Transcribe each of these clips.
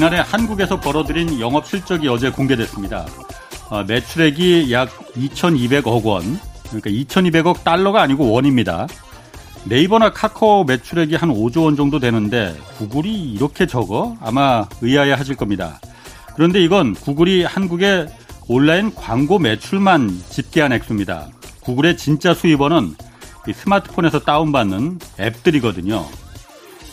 지난해 한국에서 벌어들인 영업 실적이 어제 공개됐습니다. 어, 매출액이 약 2,200억 원, 그러니까 2,200억 달러가 아니고 원입니다. 네이버나 카카오 매출액이 한 5조 원 정도 되는데 구글이 이렇게 적어 아마 의아해 하실 겁니다. 그런데 이건 구글이 한국의 온라인 광고 매출만 집계한 액수입니다. 구글의 진짜 수입원은 스마트폰에서 다운받는 앱들이거든요.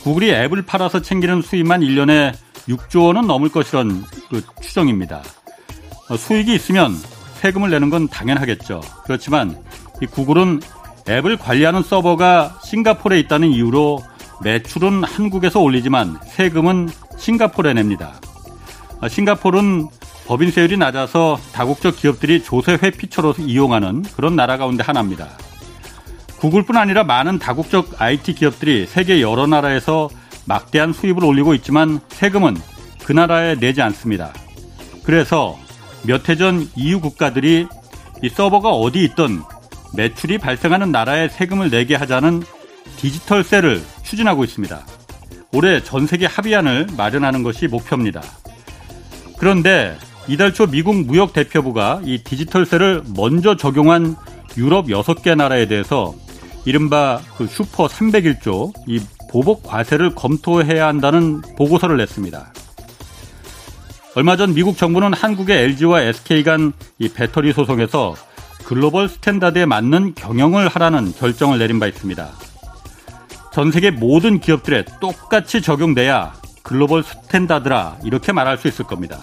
구글이 앱을 팔아서 챙기는 수입만 1년에 6조 원은 넘을 것이란 그 추정입니다. 어, 수익이 있으면 세금을 내는 건 당연하겠죠. 그렇지만 이 구글은 앱을 관리하는 서버가 싱가포르에 있다는 이유로 매출은 한국에서 올리지만 세금은 싱가포르에 냅니다. 어, 싱가포르는 법인세율이 낮아서 다국적 기업들이 조세 회피처로 이용하는 그런 나라 가운데 하나입니다. 구글뿐 아니라 많은 다국적 IT 기업들이 세계 여러 나라에서 막대한 수입을 올리고 있지만 세금은 그 나라에 내지 않습니다. 그래서 몇 해 전 EU 국가들이 이 서버가 어디 있던 매출이 발생하는 나라에 세금을 내게 하자는 디지털세를 추진하고 있습니다. 올해 전 세계 합의안을 마련하는 것이 목표입니다. 그런데 이달 초 미국 무역대표부가 이 디지털세를 먼저 적용한 유럽 6개 나라에 대해서 이른바 그 슈퍼 301조 이 보복 과세를 검토해야 한다는 보고서를 냈습니다. 얼마 전 미국 정부는 한국의 LG와 SK 간 이 배터리 소송에서 global standard에 맞는 경영을 하라는 결정을 내린 바 있습니다. 전 세계 모든 기업들에 똑같이 적용돼야 global standard라 이렇게 말할 수 있을 겁니다.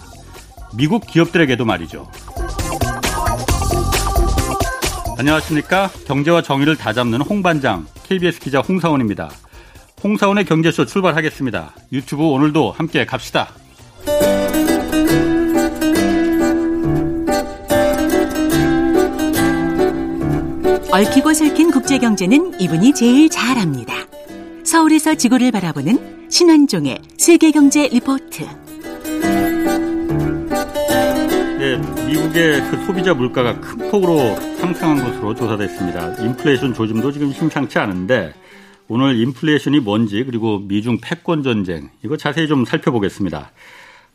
미국 기업들에게도 말이죠. 안녕하십니까. 경제와 정의를 다잡는 홍반장, KBS 기자 홍사원입니다. 홍사원의 경제쇼 출발하겠습니다. 유튜브 오늘도 함께 갑시다. 얽히고 설킨 국제경제는 이분이 제일 잘합니다. 서울에서 지구를 바라보는 신환종의 세계경제 리포트. 네, 미국의 그 소비자 물가가 큰 폭으로 상승한 것으로 조사됐습니다. 인플레이션 조짐도 지금 심상치 않은데 오늘 인플레이션이 뭔지 그리고 미중 패권 전쟁 이거 자세히 좀 살펴보겠습니다.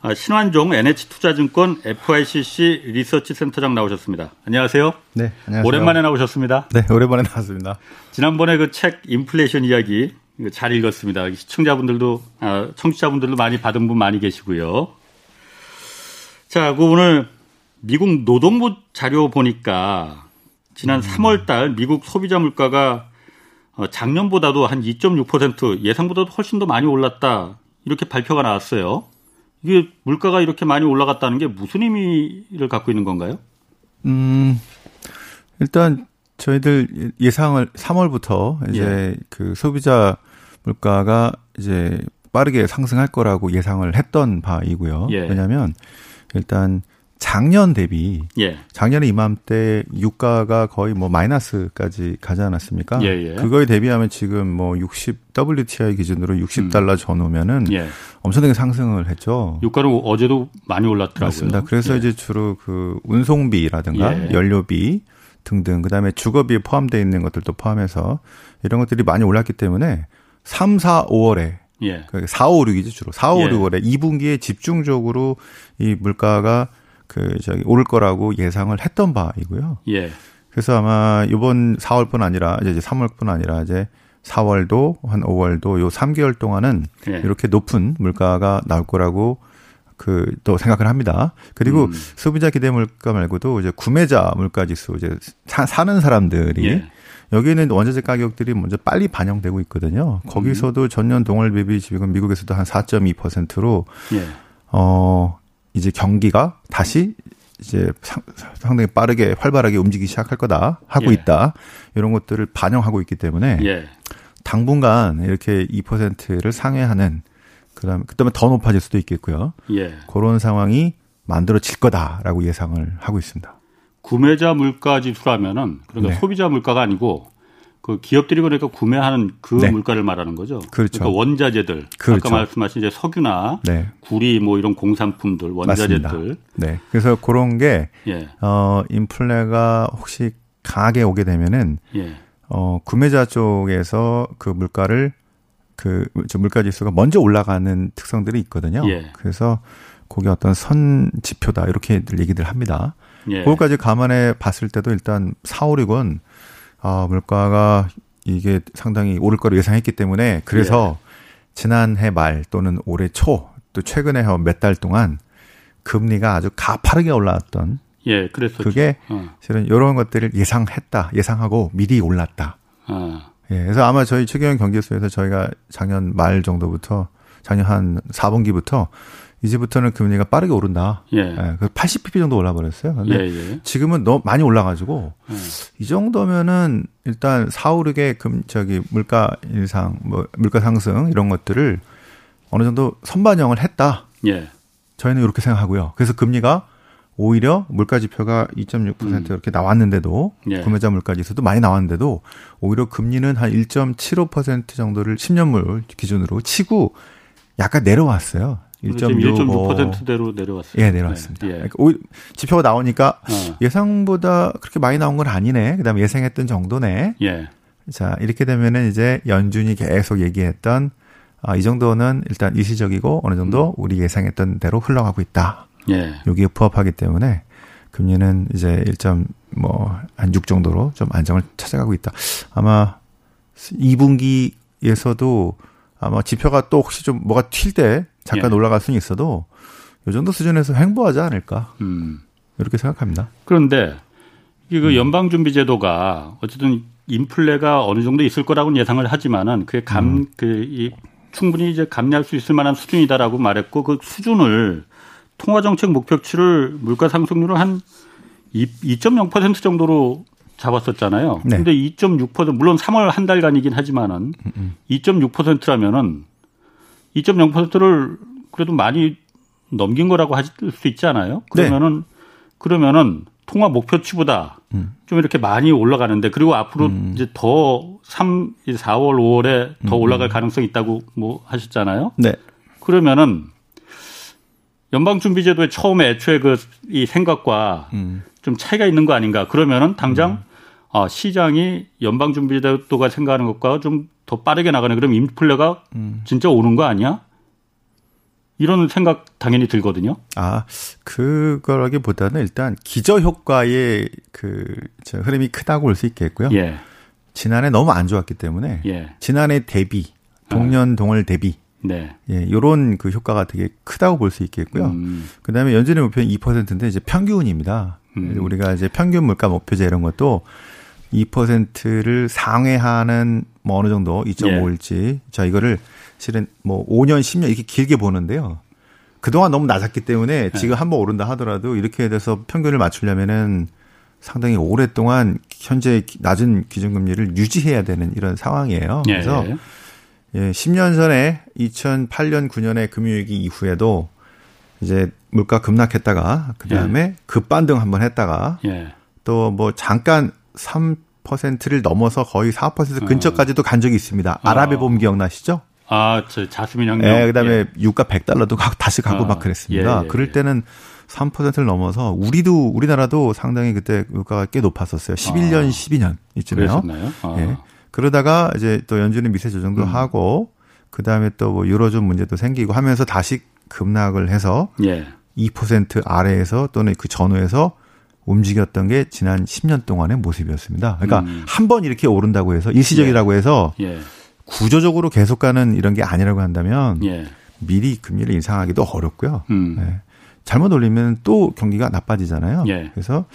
아, 신환종 NH투자증권 FICC 리서치 센터장 나오셨습니다. 안녕하세요. 네, 안녕하세요. 오랜만에 나오셨습니다. 네, 오랜만에 나왔습니다. 지난번에 그 책 인플레이션 이야기 잘 읽었습니다. 시청자분들도 아, 청취자분들도 많이 받은 분 많이 계시고요. 자, 그 오늘 미국 노동부 자료 보니까 지난 음. 3월 달 미국 소비자 물가가 어, 작년보다도 한 2.6% 예상보다도 훨씬 더 많이 올랐다. 이렇게 발표가 나왔어요. 이게 물가가 이렇게 많이 올라갔다는 게 무슨 의미를 갖고 있는 건가요? 음, 일단 저희들 예상을 3월부터 이제 예. 그 소비자 물가가 이제 빠르게 상승할 거라고 예상을 했던 바이고요. 예. 왜냐하면 일단 작년 대비 예. 작년에 이맘때 유가가 거의 뭐 마이너스까지 가지 않았습니까? 예예. 예. 그거에 대비하면 지금 뭐 60 WTI 기준으로 60달러 음. 전후면은 예. 엄청나게 상승을 했죠. 유가는 어제도 많이 올랐더라고요. 맞습니다. 그래서 예. 이제 주로 그 운송비라든가 예. 연료비 등등 그다음에 주거비에 포함되어 있는 것들도 포함해서 이런 것들이 많이 올랐기 때문에 3, 4, 5월에 예. 4, 5, 6이지 주로 4, 5, 예. 6월에 2분기에 집중적으로 이 물가가 그 저기 오를 거라고 예상을 했던 바이고요. 예. 그래서 아마 이번 4월뿐 아니라 이제 3월뿐 아니라 이제 4월도 한 5월도 요 3개월 동안은 예. 이렇게 높은 물가가 나올 거라고 그 또 생각을 합니다. 그리고 음. 소비자 기대 물가 말고도 이제 구매자 물가 지수 이제 사, 사는 사람들이 예. 여기는 원자재 가격들이 먼저 빨리 반영되고 있거든요. 거기서도 전년 동월 대비 지금 미국에서도 한 4.2%로 예. 어 이제 경기가 다시 이제 상당히 빠르게 활발하게 움직이기 시작할 거다 하고 예. 있다 이런 것들을 반영하고 있기 때문에 예. 당분간 이렇게 2%를 상회하는 그다음 그다음에 더 높아질 수도 있겠고요. 예. 그런 상황이 만들어질 거다라고 예상을 하고 있습니다. 구매자 물가 지수라면은 그러니까 네. 소비자 물가가 아니고 그 기업들이 그러니까 구매하는 그 네. 물가를 말하는 거죠. 그렇죠. 그러니까 원자재들 그렇죠. 아까 말씀하신 이제 석유나 네. 구리 뭐 이런 공산품들 원자재들. 맞습니다. 네. 그래서 그런 게 예. 어, 인플레가 혹시 강하게 오게 되면은 예. 어, 구매자 쪽에서 그 물가를 그 물가 지수가 먼저 올라가는 특성들이 있거든요. 예. 그래서 그게 어떤 선 지표다 이렇게 얘기들 합니다. 예. 그것까지 감안해 봤을 때도 일단 4, 5, 6은 아, 물가가 이게 상당히 오를 거로 예상했기 때문에 그래서 예. 지난해 말 또는 올해 초 또 최근에 몇 달 동안 금리가 아주 가파르게 올라왔던 예, 그래서 그게 어. 실은 이런 것들을 예상했다, 예상하고 미리 올랐다. 어. 예, 그래서 아마 저희 최경영 경제수에서 저희가 작년 말 정도부터 작년 한 4분기부터 이제부터는 금리가 빠르게 오른다. 예. 예 80pp 정도 올라버렸어요. 근데 예, 예. 지금은 너무 많이 올라가지고 예. 이 정도면은 일단 사오르게 금 저기 물가 인상, 뭐 물가 상승 이런 것들을 어느 정도 선반영을 했다. 예. 저희는 이렇게 생각하고요. 그래서 금리가 오히려 물가 지표가 2.6% 음. 이렇게 나왔는데도 예. 구매자 물가 지수도 많이 나왔는데도 오히려 금리는 한 1.75% 정도를 10년물 기준으로 치고 약간 내려왔어요. 1.6%대로 내려왔어요. 예, 내려왔습니다. 네. 예. 그러니까 지표가 나오니까 어. 예상보다 그렇게 많이 나온 건 아니네. 그다음에 예상했던 정도네. 예. 자, 이렇게 되면은 이제 연준이 계속 얘기했던 아, 이 정도는 일단 일시적이고 어느 정도 음. 우리 예상했던 대로 흘러가고 있다. 예. 여기에 부합하기 때문에 금리는 이제 1점 뭐한 6 정도로 좀 안정을 찾아가고 있다. 아마 2분기에서도 아마 지표가 또 혹시 좀 뭐가 튈 때 잠깐 예. 올라갈 수는 있어도 요 정도 수준에서 횡보하지 않을까. 음. 이렇게 생각합니다. 그런데 이그 음. 연방준비제도가 어쨌든 인플레가 어느 정도 있을 거라고는 예상을 하지만은 그게 감, 음. 그, 이 충분히 이제 감내할 수 있을 만한 수준이다라고 말했고 그 수준을 통화정책 목표치를 물가 상승률을 한 2.0% 정도로 잡았었잖아요. 네. 근데 2.6% 물론 3월 한 달간이긴 하지만은 2.6%라면은 2.0%를 그래도 많이 넘긴 거라고 할 수 있지 않아요? 그러면은 네. 그러면은 통화 목표치보다 음. 좀 이렇게 많이 올라가는데 그리고 앞으로 음. 이제 더 3, 4월, 5월에 더 음. 올라갈 가능성이 있다고 뭐 하셨잖아요. 네. 그러면은 연방준비제도의 처음에 애초에 그 이 생각과 음. 좀 차이가 있는 거 아닌가. 그러면은 당장 음. 아, 시장이 연방준비제도가 생각하는 것과 좀 더 빠르게 나가는 그럼 인플레가 음. 진짜 오는 거 아니야? 이런 생각 당연히 들거든요. 아, 그거라기보다는 일단 기저 효과의 그 흐름이 크다고 볼 수 있겠고요. 예. 지난해 너무 안 좋았기 때문에 예. 지난해 대비 동년 동월 대비 네. 예, 요런 그 효과가 되게 크다고 볼 수 있겠고요. 음. 그다음에 연준의 목표는 2%인데 이제 평균입니다. 음. 우리가 이제 평균 물가 목표제 이런 것도 2%를 상회하는 뭐 어느 정도 2.5일지 예. 자 이거를 실은 뭐 5년 10년 이렇게 길게 보는데요. 그동안 너무 낮았기 때문에 네. 지금 한번 오른다 하더라도 이렇게 돼서 평균을 맞추려면은 상당히 오랫동안 현재 낮은 기준금리를 유지해야 되는 이런 상황이에요. 예. 그래서 예. 예, 10년 전에 2008년 9년의 금융위기 이후에도 이제 물가 급락했다가 그다음에 예. 급반등 한번 했다가 예. 또뭐 잠깐 3%를 넘어서 거의 4% 근처까지도 간 적이 있습니다. 어. 아랍의 봄 기억나시죠? 아, 저 자스민 혁명. 예, 그다음에 예. 유가 100달러도 다시 가고 아, 막 그랬습니다. 예, 예, 그럴 예. 때는 3%를 넘어서 우리도 우리나라도 상당히 그때 물가가 꽤 높았었어요. 11년, 아, 12년 이쯤에요. 아. 예. 그러다가 이제 또 연준의 미세 조정도 음. 하고 그다음에 또 뭐 유로존 문제도 생기고 하면서 다시 급락을 해서 예. 2% 아래에서 또는 그 전후에서 움직였던 게 지난 10년 동안의 모습이었습니다. 그러니까 음. 한번 이렇게 오른다고 해서 일시적이라고 예. 해서 예. 구조적으로 계속 가는 이런 게 아니라고 한다면 예. 미리 금리를 인상하기도 어렵고요. 음. 네. 잘못 올리면 또 경기가 나빠지잖아요. 예. 그래서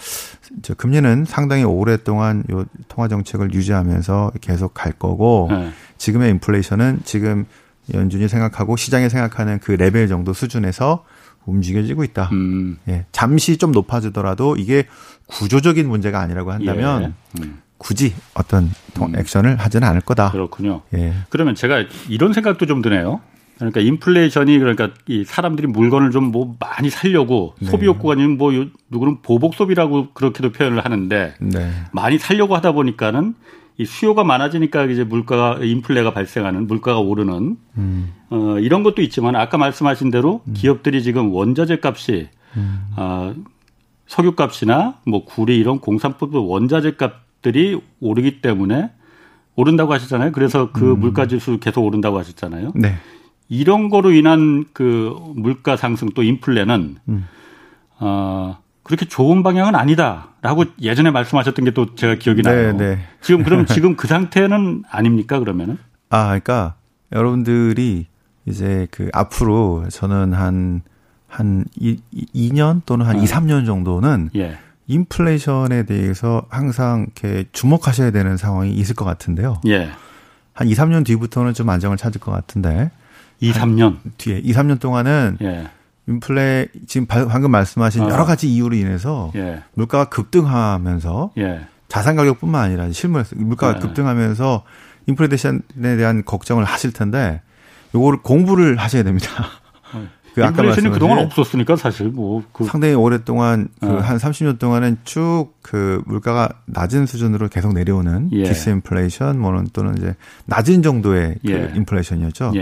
저 금리는 상당히 오랫동안 요 통화 정책을 유지하면서 계속 갈 거고 예. 지금의 인플레이션은 지금 연준이 생각하고 시장이 생각하는 그 레벨 정도 수준에서 움직여지고 있다. 음. 예. 잠시 좀 높아지더라도 이게 구조적인 문제가 아니라고 한다면 예. 음. 굳이 어떤 음. 액션을 하지는 않을 거다. 그렇군요. 예. 그러면 제가 이런 생각도 좀 드네요. 그러니까 인플레이션이 그러니까 이 사람들이 물건을 좀 뭐 많이 살려고 네. 소비 욕구가 아니면 뭐 누구는 보복 소비라고 그렇게도 표현을 하는데 네. 많이 살려고 하다 보니까는 이 수요가 많아지니까 이제 물가가 인플레가 발생하는 물가가 오르는 음. 어 이런 것도 있지만 아까 말씀하신 대로 음. 기업들이 지금 원자재 값이 음. 어 석유 값이나 뭐 구리 이런 공산품 원자재 값들이 오르기 때문에 오른다고 하셨잖아요. 그래서 그 음. 물가 지수 계속 오른다고 하셨잖아요. 네. 이런 거로 인한 그 물가 상승 또 인플레는 음. 어 그렇게 좋은 방향은 아니다라고 예전에 말씀하셨던 게 또 제가 기억이 네, 나요. 네. 지금 그럼 지금 그 상태는 아닙니까 그러면은? 아, 그러니까 여러분들이 이제 그 앞으로 저는 한, 한 2, 2년 또는 한 어. 2, 3년 정도는 예. 인플레이션에 대해서 항상 이렇게 주목하셔야 되는 상황이 있을 것 같은데요. 예. 한 2, 3년 뒤부터는 좀 안정을 찾을 것 같은데. 2, 3년? 뒤에. 2, 3년 동안은 예. 인플레 지금 방금 말씀하신 어. 여러 가지 이유로 인해서 예. 물가가 급등하면서 예. 자산 가격뿐만 아니라 실물 물가가 예. 급등하면서 인플레이션에 대한 걱정을 하실 텐데 요거를 공부를 하셔야 됩니다. 어. 그 아까 말씀하신 그동안 없었으니까 사실 뭐 그 상당히 오랫동안 그한 어. 30년 동안은 쭉 그 물가가 낮은 수준으로 계속 내려오는 예. 디스인플레이션 뭐는 또는 이제 낮은 정도의 그 예. 인플레이션이었죠.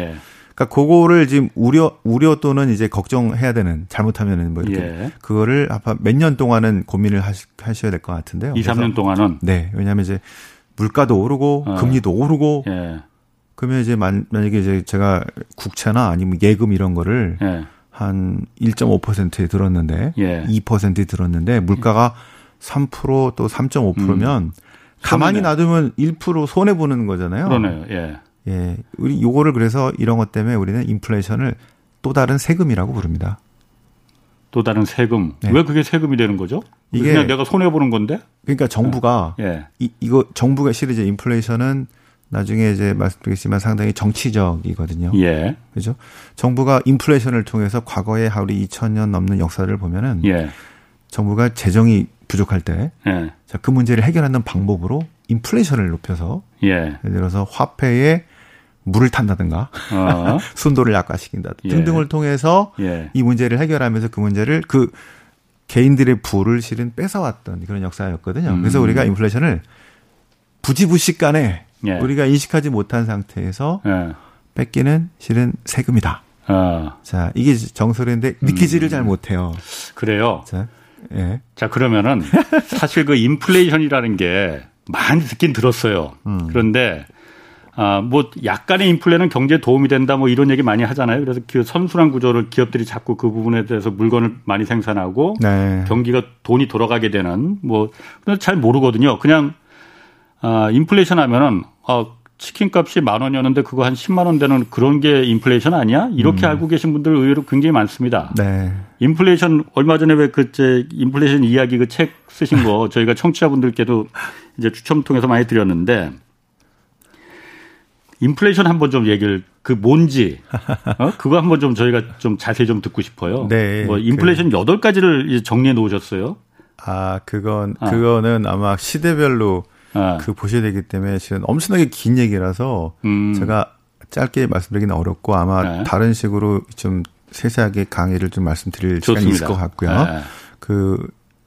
예. 그러니까 그거를 지금 우려 우려 또는 이제 걱정해야 되는 잘못하면은 뭐 이렇게 예. 그거를 아마 몇 년 동안은 고민을 하시, 하셔야 될 것 같은데요. 2, 3년 동안은 네. 왜냐하면 이제 물가도 오르고 어. 금리도 오르고 예. 그러면 이제 만, 만약에 이제 제가 국채나 아니면 예금 이런 거를 예. 한 1.5%에 들었는데 예. 2%에 들었는데 물가가 3%또 3.5%면 음. 가만히 놔두면 1% 손해 보는 거잖아요. 그러네요. 예. 예. 우리 요거를 그래서 이런 것 때문에 우리는 인플레이션을 또 다른 세금이라고 부릅니다. 또 다른 세금. 네. 왜 그게 세금이 되는 거죠? 이게 그냥 내가 손해 보는 건데? 그러니까 정부가 예. 이, 이거 정부가 실제 이제 인플레이션은 나중에 이제 말씀드리겠지만 상당히 정치적이거든요. 예. 그죠? 정부가 인플레이션을 통해서 과거에 우리 2000년 넘는 역사를 보면은 예. 정부가 재정이 부족할 때, 예. 자, 그 문제를 해결하는 방법으로 인플레이션을 높여서 예. 예를 들어서 화폐에 물을 탄다든가 어. 순도를 약화시킨다 예. 등등을 통해서 예. 이 문제를 해결하면서 그 문제를 그 개인들의 부를 실은 뺏어왔던 그런 역사였거든요. 음. 그래서 우리가 인플레이션을 부지부식간에 예. 우리가 인식하지 못한 상태에서 예. 뺏기는 실은 세금이다. 어. 자, 이게 정설인데 믿기지를 음. 잘 못해요. 그래요. 자, 예. 자 그러면은 사실 그 인플레이션이라는 게 많이 듣긴 들었어요. 음. 그런데 아, 뭐 약간의 인플레는 경제에 도움이 된다 뭐 이런 얘기 많이 하잖아요. 그래서 그 선순환 구조를 기업들이 자꾸 그 부분에 대해서 물건을 많이 생산하고 네. 경기가 돈이 돌아가게 되는 뭐 근데 잘 모르거든요. 그냥 아, 인플레이션 하면은 아, 치킨 값이 만 원이었는데 그거 한 10만 원 되는 그런 게 인플레이션 아니야? 이렇게 음. 알고 계신 분들 의외로 굉장히 많습니다. 네. 인플레이션 얼마 전에 왜 그제 인플레이션 이야기 그 책 쓰신 거 저희가 청취자분들께도 이제 추첨 통해서 많이 드렸는데 인플레이션 한번 좀 얘기를 그 뭔지 어? 그거 한번 좀 저희가 좀 자세히 좀 듣고 싶어요. 네. 뭐 인플레이션 그 여덟 그... 가지를 정리해 놓으셨어요. 아, 그건 아. 그거는 아마 시대별로 아. 그 보셔야 되기 때문에 실은 엄청나게 긴 얘기라서 음. 제가 짧게 말씀드리기는 어렵고 아마 네. 다른 식으로 좀 세세하게 강의를 좀 말씀드릴 좋습니다. 시간이 있을 것 같고요. 네. 그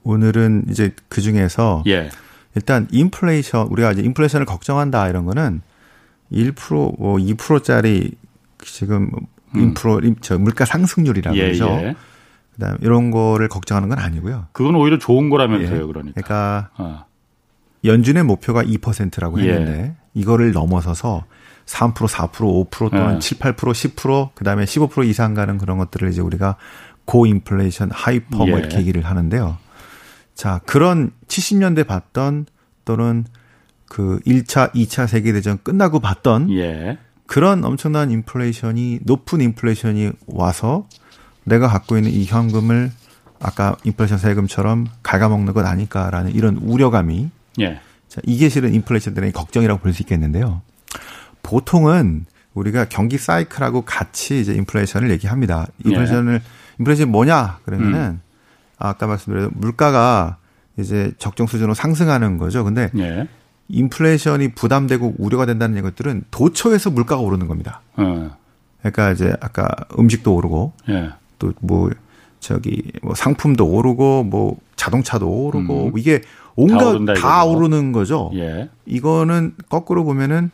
오늘은 이제 그 중에서 예. 일단 인플레이션 우리가 이제 인플레이션을 걱정한다 이런 거는 1%뭐 2%짜리 지금 음. 인프로 저 물가 상승률이라고 예, 그러죠. 예. 그다음 이런 거를 걱정하는 건 아니고요. 그건 오히려 좋은 거라면서요, 예. 그러니까. 그러니까 어. 연준의 목표가 2%라고 예. 했는데 이거를 넘어서서 3% 4% 5% 또는 예. 7, 8% 10% 그다음에 15% 이상 가는 그런 것들을 이제 우리가 고인플레이션 hyper 뭐 예. 이렇게 얘기를 하는데요. 자, 그런 70년대 봤던 또는 그 1차, 2차 세계대전 끝나고 봤던 예. 그런 엄청난 인플레이션이 높은 인플레이션이 와서 내가 갖고 있는 이 현금을 아까 인플레이션 세금처럼 갉아먹는 것 아닐까라는 이런 우려감이 예. 자, 이게 실은 인플레이션 대의 걱정이라고 볼 수 있겠는데요. 보통은 우리가 경기 사이클하고 같이 이제 인플레이션을 얘기합니다. 인플레이션을 예. 인플레이션이 뭐냐 그러면은 음. 아까 말씀드린 물가가 이제 적정 수준으로 상승하는 거죠. 근데 예. 인플레이션이 부담되고 우려가 된다는 것들은 도처에서 물가가 오르는 겁니다. 어. 그러니까 이제 아까 음식도 오르고 예. 또뭐 저기 뭐 상품도 오르고 뭐 자동차도 오르고 음. 이게 온갖 다, 다 오르는 거죠. 예. 이거는 거꾸로 보면은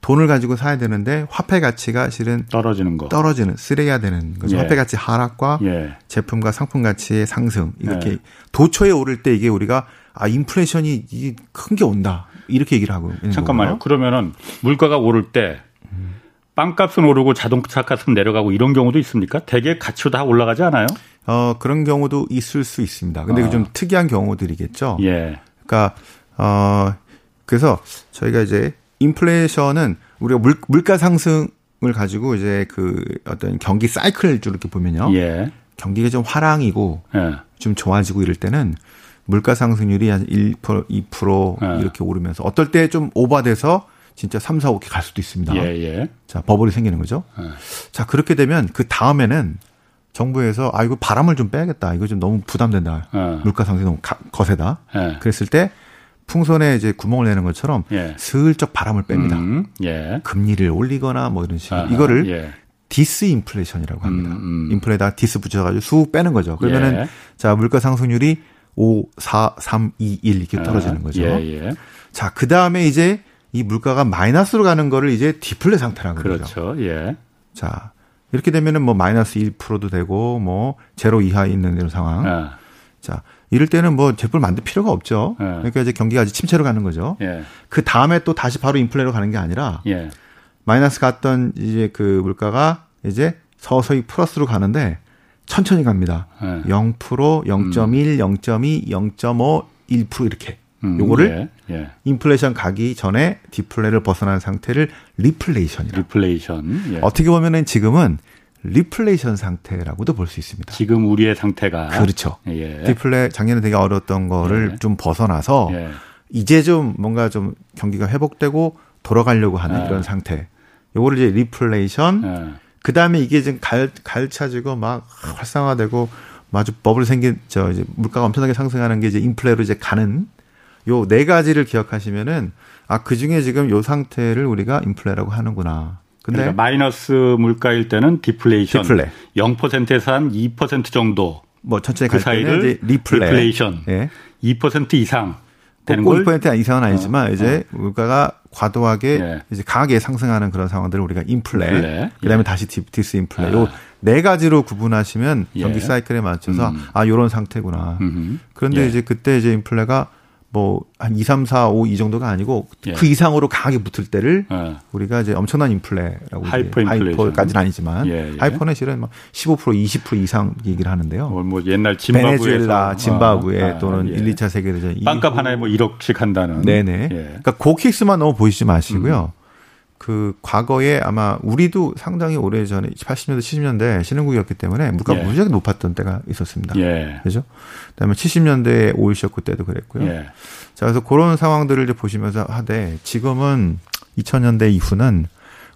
돈을 가지고 사야 되는데 화폐 가치가 실은 떨어지는 거 떨어지는 쓰레야 되는 거죠. 예. 화폐 가치 하락과 예. 제품과 상품 가치의 상승 이렇게 예. 도처에 오를 때 이게 우리가 아 인플레이션이 큰 게 온다 이렇게 얘기를 하고 잠깐만요. 거고요. 그러면은 물가가 오를 때 빵값은 오르고 자동차 값은 내려가고 이런 경우도 있습니까? 대개 가치도 다 올라가지 않아요? 어, 그런 경우도 있을 수 있습니다. 근데 어. 좀 특이한 경우들이겠죠. 예. 그러니까 어 그래서 저희가 이제 인플레이션은 우리가 물, 물가 상승을 가지고 이제 그 어떤 경기 사이클을 이렇게 보면요. 예. 경기가 좀 화랑이고 예. 좀 좋아지고 이럴 때는 물가 상승률이 한 1%, 2% 예. 이렇게 오르면서 어떨 때 좀 오버돼서 진짜 3, 4, 5까지 갈 수도 있습니다. 예, 예. 자, 버블이 생기는 거죠. 예. 자, 그렇게 되면 그 다음에는 정부에서 아 이거 바람을 좀 빼야겠다. 이거 좀 너무 부담된다. 예. 물가 상승이 너무 거세다. 예. 그랬을 때 풍선에 이제 구멍을 내는 것처럼 예. 슬쩍 바람을 뺍니다. 음, 예. 금리를 올리거나 뭐 이런 식으로 아하, 이거를 예. 디스인플레이션이라고 합니다. 음, 음. 인플레에다 dis 붙여가지고 쑥 빼는 거죠. 그러면은 예. 자 물가 상승률이 5, 4, 3, 2, 1 이렇게 떨어지는 거죠. 예, 예. 자, 그 다음에 이제 이 물가가 마이너스로 가는 거를 이제 디플레 상태라고 그러죠. 그러죠. 예. 자, 이렇게 되면은 뭐 마이너스 1%도 되고 뭐 제로 이하에 있는 이런 상황. 예. 자, 이럴 때는 뭐 제품을 만들 필요가 없죠. 예. 그러니까 이제 경기가 아직 침체로 가는 거죠. 예. 그 다음에 또 다시 바로 인플레로 가는 게 아니라 예. 마이너스 갔던 이제 그 물가가 이제 서서히 플러스로 가는데 천천히 갑니다. 예. 0%, 0.1, 음. 0.2, 0.5, 1% 이렇게. 음, 요거를 예, 예. 인플레이션 가기 전에 디플레를 벗어난 상태를 리플레이션이라. 리플레이션. 예. 어떻게 보면은 지금은 리플레이션 상태라고도 볼 수 있습니다. 지금 우리의 상태가 그렇죠. 예. 디플레 작년에 되게 어려웠던 거를 예. 좀 벗어나서 예. 이제 좀 뭔가 좀 경기가 회복되고 돌아가려고 하는 예. 이런 상태. 요거를 이제 리플레이션. 예. 그 다음에 이게 지금 갈, 갈차지고 막 활성화되고 막 버블 생긴 저 이제 물가가 엄청나게 상승하는 게 이제 인플레로 이제 가는 요 네 가지를 기억하시면은 아 그 중에 지금 요 상태를 우리가 인플레라고 하는구나. 근데 그러니까 마이너스 물가일 때는 디플레이션, 디플레. 0%에서 한 2% 정도 뭐 천천히 그 사이를 리플레. 리플레이션 예. 2% 이상 되는 걸 2% 이상은 아니지만 어, 이제 어. 물가가 과도하게 예. 이제 강하게 상승하는 그런 상황들을 우리가 인플레, 인플레. 그다음에 예. 다시 디스인플레. 아. 요 네 가지로 구분하시면 경기 예. 사이클에 맞춰서 음. 아 요런 상태구나. 음흠. 그런데 예. 이제 그때 이제 인플레가 뭐 한 2, 3, 4, 5 이 정도가 아니고 예. 그 이상으로 강하게 붙을 때를 예. 우리가 이제 엄청난 인플레라고 하이퍼 하이퍼까지는 아니지만 예, 예. hyper는 실은 막 15% 20% 이상 얘기를 하는데요. 뭐, 뭐 옛날 짐바브에서 베네수엘라, 짐바브에 어, 또는 예. 1, 2차 세계 대전 빵값 하나에 뭐 1억씩 한다는. 네네. 예. 그러니까 그 케이스만 너무 보시지 마시고요. 음. 그 과거에 아마 우리도 상당히 오래 전에 80년대 70년대 신흥국이었기 때문에 물가가 예. 무지하게 높았던 때가 있었습니다. 예. 그죠? 그다음에 70년대 오일 쇼크 때도 그랬고요. 예. 자 그래서 그런 상황들을 이제 보시면서 하되 지금은 2000년대 이후는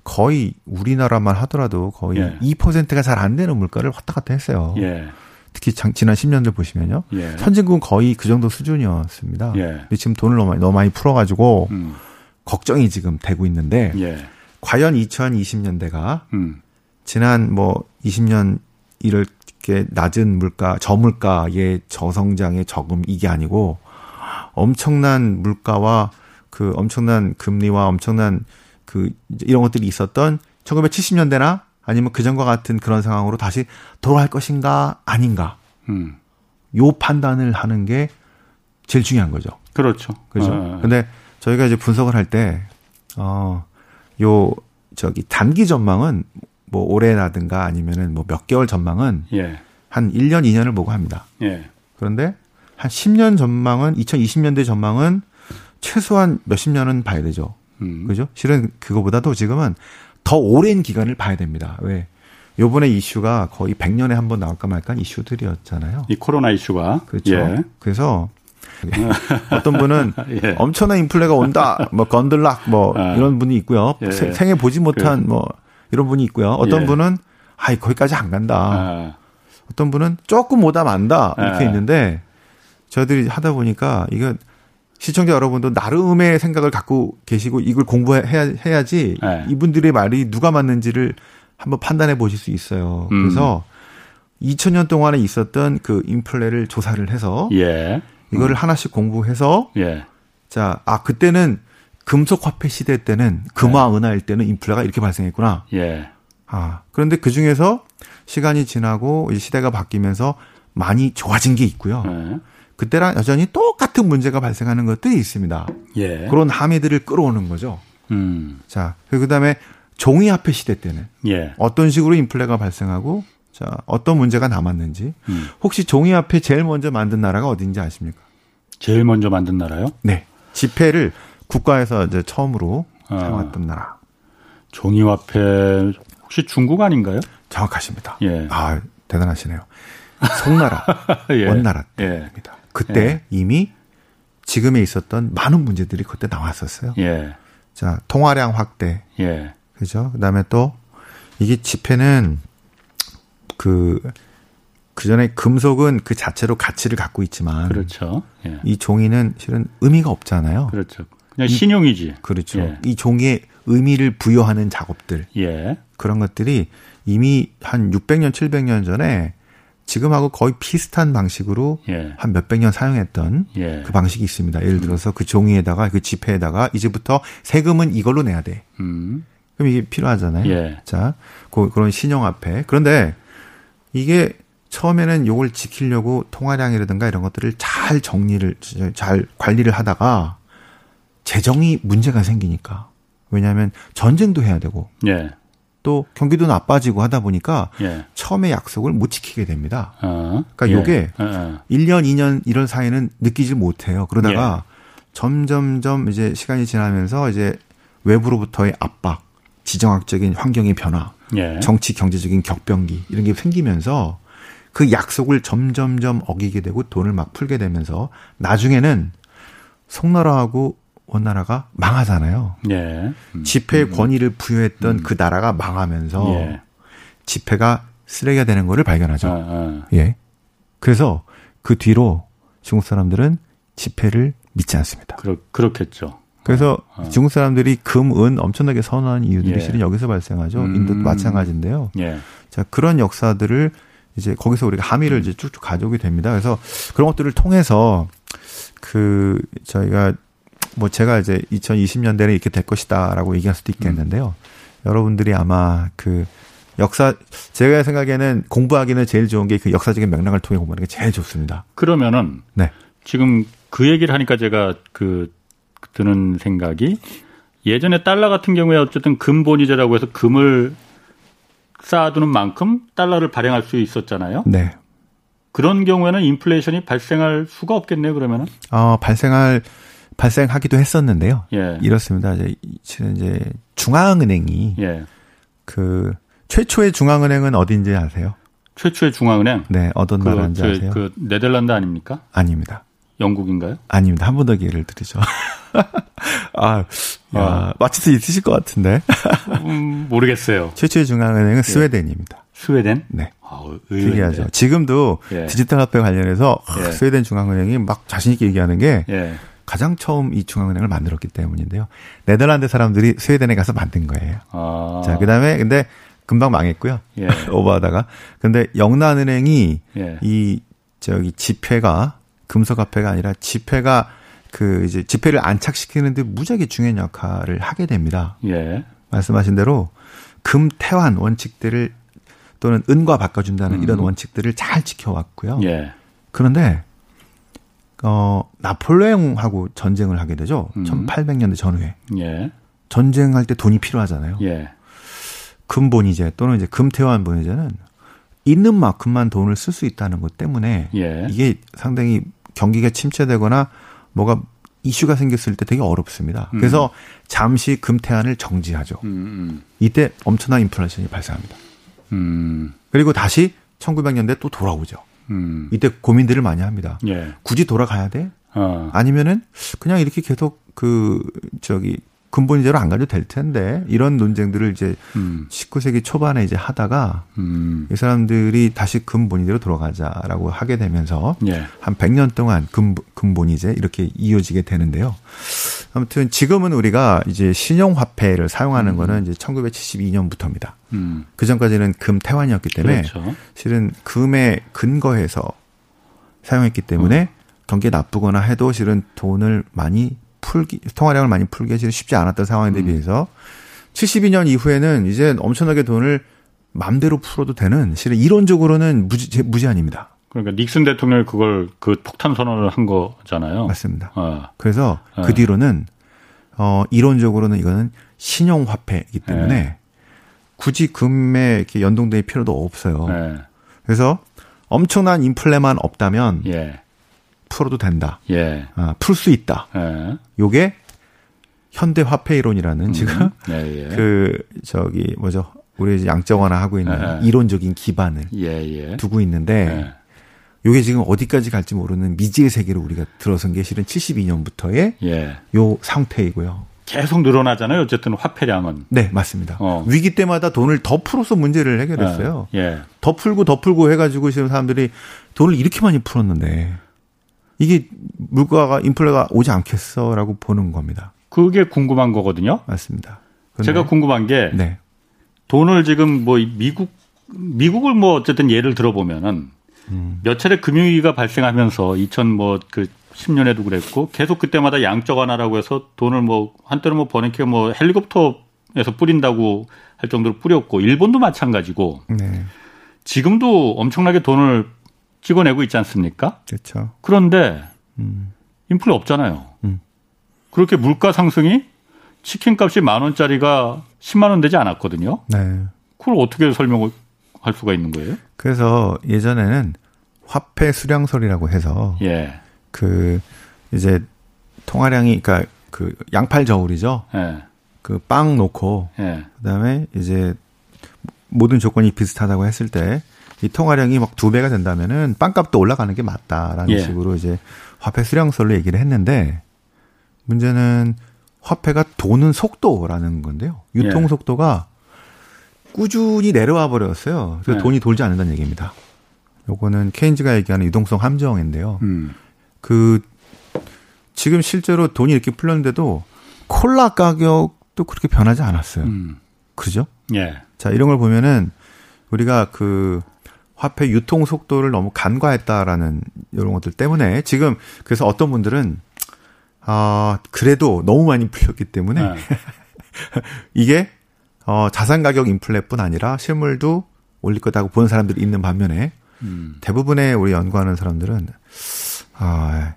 거의 우리나라만 하더라도 거의 예. 2%가 잘 안 되는 물가를 왔다 갔다 했어요. 예. 특히 장, 지난 10년들 보시면요. 예. 선진국은 거의 그 정도 수준이었습니다. 예. 근데 지금 돈을 너무 많이, 너무 많이 풀어가지고 음. 걱정이 지금 되고 있는데 예. 과연 2020년대가 음. 지난 뭐 20년 이렇게 낮은 물가 저물가의 저성장의 저금 이게 아니고 엄청난 물가와 그 엄청난 금리와 엄청난 그 이런 것들이 있었던 1970년대나 아니면 그전과 같은 그런 상황으로 다시 돌아갈 것인가 아닌가. 음. 요 판단을 하는 게 제일 중요한 거죠. 그렇죠. 그죠. 아. 근데 저희가 이제 분석을 할 때, 어, 요, 저기 단기 전망은 뭐 올해라든가 아니면은 뭐 몇 개월 전망은 예. 한 1년, 2년을 보고 합니다. 예. 그런데 한 10년 전망은 2020년대 전망은 최소한 몇십 년은 봐야 되죠. 음. 그죠? 실은 그거보다도 지금은 더 오랜 기간을 봐야 됩니다. 왜? 요번에 이슈가 거의 100년에 한 번 나올까 말까 이슈들이었잖아요. 이 코로나 이슈가. 그렇죠. 예. 그래서 어떤 분은 예. 엄청난 인플레가 온다, 뭐 건들락 뭐 아. 이런 분이 있고요. 예. 생애 보지 못한 그. 뭐 이런 분이 있고요. 어떤 예. 분은 아이 거기까지 안 간다. 아. 어떤 분은 조금 오다 만다 이렇게 아. 있는데 저희들이 하다 보니까 이거 시청자 여러분도 나름의 생각을 갖고 계시고 이걸 공부해야 해야지 네. 이분들의 말이 누가 맞는지를 한번 판단해 보실 수 있어요. 음. 그래서 2000년 동안에 있었던 그 인플레를 조사를 해서 예. 이거를 음. 하나씩 공부해서 예. 자, 아 그때는 금속 화폐 시대 때는 금화 네. 은화일 때는 인플레가 이렇게 발생했구나. 예. 아, 그런데 그 중에서 시간이 지나고 이제 시대가 바뀌면서 많이 좋아진 게 있고요. 네. 그때랑 여전히 똑같은 문제가 발생하는 것들이 있습니다. 예. 그런 함의들을 끌어오는 거죠. 음. 자, 그다음에 종이 화폐 시대 때는 예. 어떤 식으로 인플레가 발생하고 자, 어떤 문제가 남았는지 음. 혹시 종이 화폐 제일 먼저 만든 나라가 어딘지 아십니까? 제일 먼저 만든 나라요? 네. 지폐를 국가에서 이제 처음으로 아. 사용했던 나라. 종이 화폐 혹시 중국 아닌가요? 정확하십니다. 예. 아, 대단하시네요. 송나라, 예. 원나라 때입니다. 예. 그때 예. 이미 지금에 있었던 많은 문제들이 그때 나왔었어요. 예. 자, 통화량 확대. 예. 그죠? 그다음에 또 이게 지폐는 그, 그 전에 금속은 그 자체로 가치를 갖고 있지만. 그렇죠. 예. 이 종이는 실은 의미가 없잖아요. 그렇죠. 그냥 신용이지. 이, 그렇죠. 예. 이 종이에 의미를 부여하는 작업들. 예. 그런 것들이 이미 한 600년, 700년 전에 지금하고 거의 비슷한 방식으로 예. 한 몇백 년 사용했던 예. 그 방식이 있습니다. 예를 들어서 그 종이에다가 그 지폐에다가 이제부터 세금은 이걸로 내야 돼. 음. 그럼 이게 필요하잖아요. 예. 자, 그, 그런 신용화폐. 그런데 이게 처음에는 요걸 지키려고 통화량이라든가 이런 것들을 잘 정리를 잘 관리를 하다가 재정이 문제가 생기니까 왜냐하면 전쟁도 해야 되고 예. 또 경기도 나빠지고 하다 보니까 예. 처음에 약속을 못 지키게 됩니다. 어. 그러니까 예. 요게 어, 어. 1년, 2년 이런 사이는 느끼지 못해요. 그러다가 예. 점점점 이제 시간이 지나면서 이제 외부로부터의 압박, 지정학적인 환경의 변화, 예. 정치 경제적인 격변기 이런 게 생기면서 그 약속을 점점점 어기게 되고 돈을 막 풀게 되면서 나중에는 송나라하고 원나라가 망하잖아요. 예. 음. 집회의 음. 권위를 부여했던 음. 그 나라가 망하면서 예. 집회가 쓰레기가 되는 것을 발견하죠. 아, 아. 예. 그래서 그 뒤로 중국 사람들은 집회를 믿지 않습니다. 그렇, 그렇겠죠. 그래서 아, 아. 중국 사람들이 금, 은 엄청나게 선호하는 이유들이 예. 실은 여기서 발생하죠. 음. 인도도 마찬가지인데요. 예. 자, 그런 역사들을 이제 거기서 우리가 함의를 이제 쭉쭉 가져오게 됩니다. 그래서 그런 것들을 통해서 그 저희가 뭐 제가 이제 2020년대는 이렇게 될 것이다라고 얘기할 수도 있겠는데요. 음. 여러분들이 아마 그 역사 제가 생각에는 공부하기는 제일 좋은 게 그 역사적인 맥락을 통해 공부하는 게 제일 좋습니다. 그러면은 네. 지금 그 얘기를 하니까 제가 그 드는 생각이 예전에 달러 같은 경우에 어쨌든 금본위제라고 해서 금을 쌓아두는 만큼 달러를 발행할 수 있었잖아요. 네. 그런 경우에는 인플레이션이 발생할 수가 없겠네요. 그러면은. 어 발생할 발생하기도 했었는데요. 예. 이렇습니다. 이제 이제 중앙은행이 예. 그 최초의 중앙은행은 어딘지 아세요? 최초의 중앙은행? 네, 어떤 그, 나라인지 아세요? 그 네덜란드 아닙니까? 아닙니다. 영국인가요? 아닙니다. 한 번 더 기회를 드리죠. 아, 야, 아. 맞힐 수 있으실 것 같은데. 음, 모르겠어요. 최초의 중앙은행은 예. 스웨덴입니다. 스웨덴? 네. 아, 특이하죠. 지금도 예. 디지털 화폐 관련해서 예. 스웨덴 중앙은행이 막 자신있게 얘기하는 게 예. 가장 처음 이 중앙은행을 만들었기 때문인데요. 네덜란드 사람들이 스웨덴에 가서 만든 거예요. 아. 자, 그 다음에 근데 금방 망했고요. 예. 오버하다가. 근데 영란은행이 예. 이 저기 지폐가 금속화폐가 아니라 지폐가 그 이제 지폐를 안착시키는데 무지하게 중요한 역할을 하게 됩니다. 예. 말씀하신 대로 금 태환 원칙들을 또는 은과 바꿔준다는 음. 이런 원칙들을 잘 지켜왔고요. 예. 그런데 어, 나폴레옹하고 전쟁을 하게 되죠. 음. 1800년대 전후에. 예. 전쟁할 때 돈이 필요하잖아요. 예. 금본이제 또는 이제 금태환 본이제는 있는 만큼만 돈을 쓸 수 있다는 것 때문에 예. 이게 상당히 경기가 침체되거나 뭐가 이슈가 생겼을 때 되게 어렵습니다. 음. 그래서 잠시 금태환을 정지하죠. 음, 음. 이때 엄청난 인플레이션이 발생합니다. 음. 그리고 다시 1900년대 또 돌아오죠. 음. 이때 고민들을 많이 합니다. 예. 굳이 돌아가야 돼? 어. 아니면은 그냥 이렇게 계속 그 저기 근본이대로 안 가도 될 텐데 이런 논쟁들을 이제 음. 19세기 초반에 이제 하다가 음. 이 사람들이 다시 근본이대로 돌아가자라고 하게 되면서 예. 한 100년 동안 근, 근본 이제 이렇게 이어지게 되는데요. 아무튼 지금은 우리가 이제 신용화폐를 사용하는 음. 거는 이제 1972년부터입니다. 음. 그 전까지는 금 태환이었기 때문에 그렇죠. 실은 금에 근거해서 사용했기 때문에 음. 경기에 나쁘거나 해도 실은 돈을 많이 풀기 통화량을 많이 풀기 실은 쉽지 않았던 상황에 음. 비해서 72년 이후에는 이제 엄청나게 돈을 맘대로 풀어도 되는 실은 이론적으로는 무지, 무제한입니다. 그러니까 닉슨 대통령이 그걸 그 폭탄 선언을 한 거잖아요. 맞습니다. 어. 그래서 네. 그 뒤로는 어 이론적으로는 이거는 신용 화폐이기 때문에 네. 굳이 금에 이렇게 연동될 필요도 없어요. 네. 그래서 엄청난 인플레만 없다면 예. 풀어도 된다. 예. 아, 풀 수 있다. 예. 요게 현대 화폐 이론이라는 음. 지금 예, 예. 그 저기 뭐죠? 우리 양정화나 하고 있는 예. 이론적인 기반을 예, 두고 있는데 요게 지금 어디까지 갈지 모르는 미지의 세계로 우리가 들어선 게 실은 72년부터의 요 상태이고요. 계속 늘어나잖아요. 어쨌든 화폐량은. 네, 맞습니다. 어. 위기 때마다 돈을 더 풀어서 문제를 해결했어요. 예. 예. 더 풀고 더 풀고 해가지고 지금 사람들이 돈을 이렇게 많이 풀었는데 이게 물가가 인플레가 오지 않겠어라고 보는 겁니다. 그게 궁금한 거거든요. 맞습니다. 제가 궁금한 게 네. 돈을 지금 뭐 미국 미국을 뭐 어쨌든 예를 들어보면은 음. 몇 차례 금융위기가 발생하면서 2000뭐그 10년에도 그랬고 계속 그때마다 양적 완화라고 해서 돈을 뭐 한때는 뭐 버네키가 뭐 헬리콥터에서 뿌린다고 할 정도로 뿌렸고 일본도 마찬가지고 네. 지금도 엄청나게 돈을 찍어내고 있지 않습니까? 그렇죠. 그런데 음. 인플레 없잖아요. 음. 그렇게 물가 상승이 치킨 값이 만 원짜리가 10만 원 되지 않았거든요. 네. 그걸 어떻게 설명을 할 수가 있는 거예요? 그래서 예전에는 화폐 수량설이라고 해서 예. 그 이제 통화량이 그러니까 그 양팔 저울이죠. 예. 그빵 놓고 예. 그다음에 이제 모든 조건이 비슷하다고 했을 때 이 통화량이 막 두 배가 된다면은 빵값도 올라가는 게 맞다라는 예. 식으로 이제 화폐 수량설로 얘기를 했는데 문제는 화폐가 도는 속도라는 건데요. 유통 예. 속도가 꾸준히 내려와 버렸어요. 그래서 네. 돈이 돌지 않는다는 얘기입니다. 요거는 케인즈가 얘기하는 유동성 함정인데요. 음. 그 지금 실제로 돈이 이렇게 풀렸는데도 콜라 가격도 그렇게 변하지 않았어요. 음. 그죠? 예. 자, 이런 걸 보면은 우리가 그 화폐 유통 속도를 너무 간과했다라는 이런 것들 때문에 지금 그래서 어떤 분들은 아, 그래도 너무 많이 풀렸기 때문에 네. 이게 어, 자산 가격 인플레뿐 아니라 실물도 올릴 거다고 보는 사람들이 있는 반면에 음. 대부분의 우리 연구하는 사람들은 아,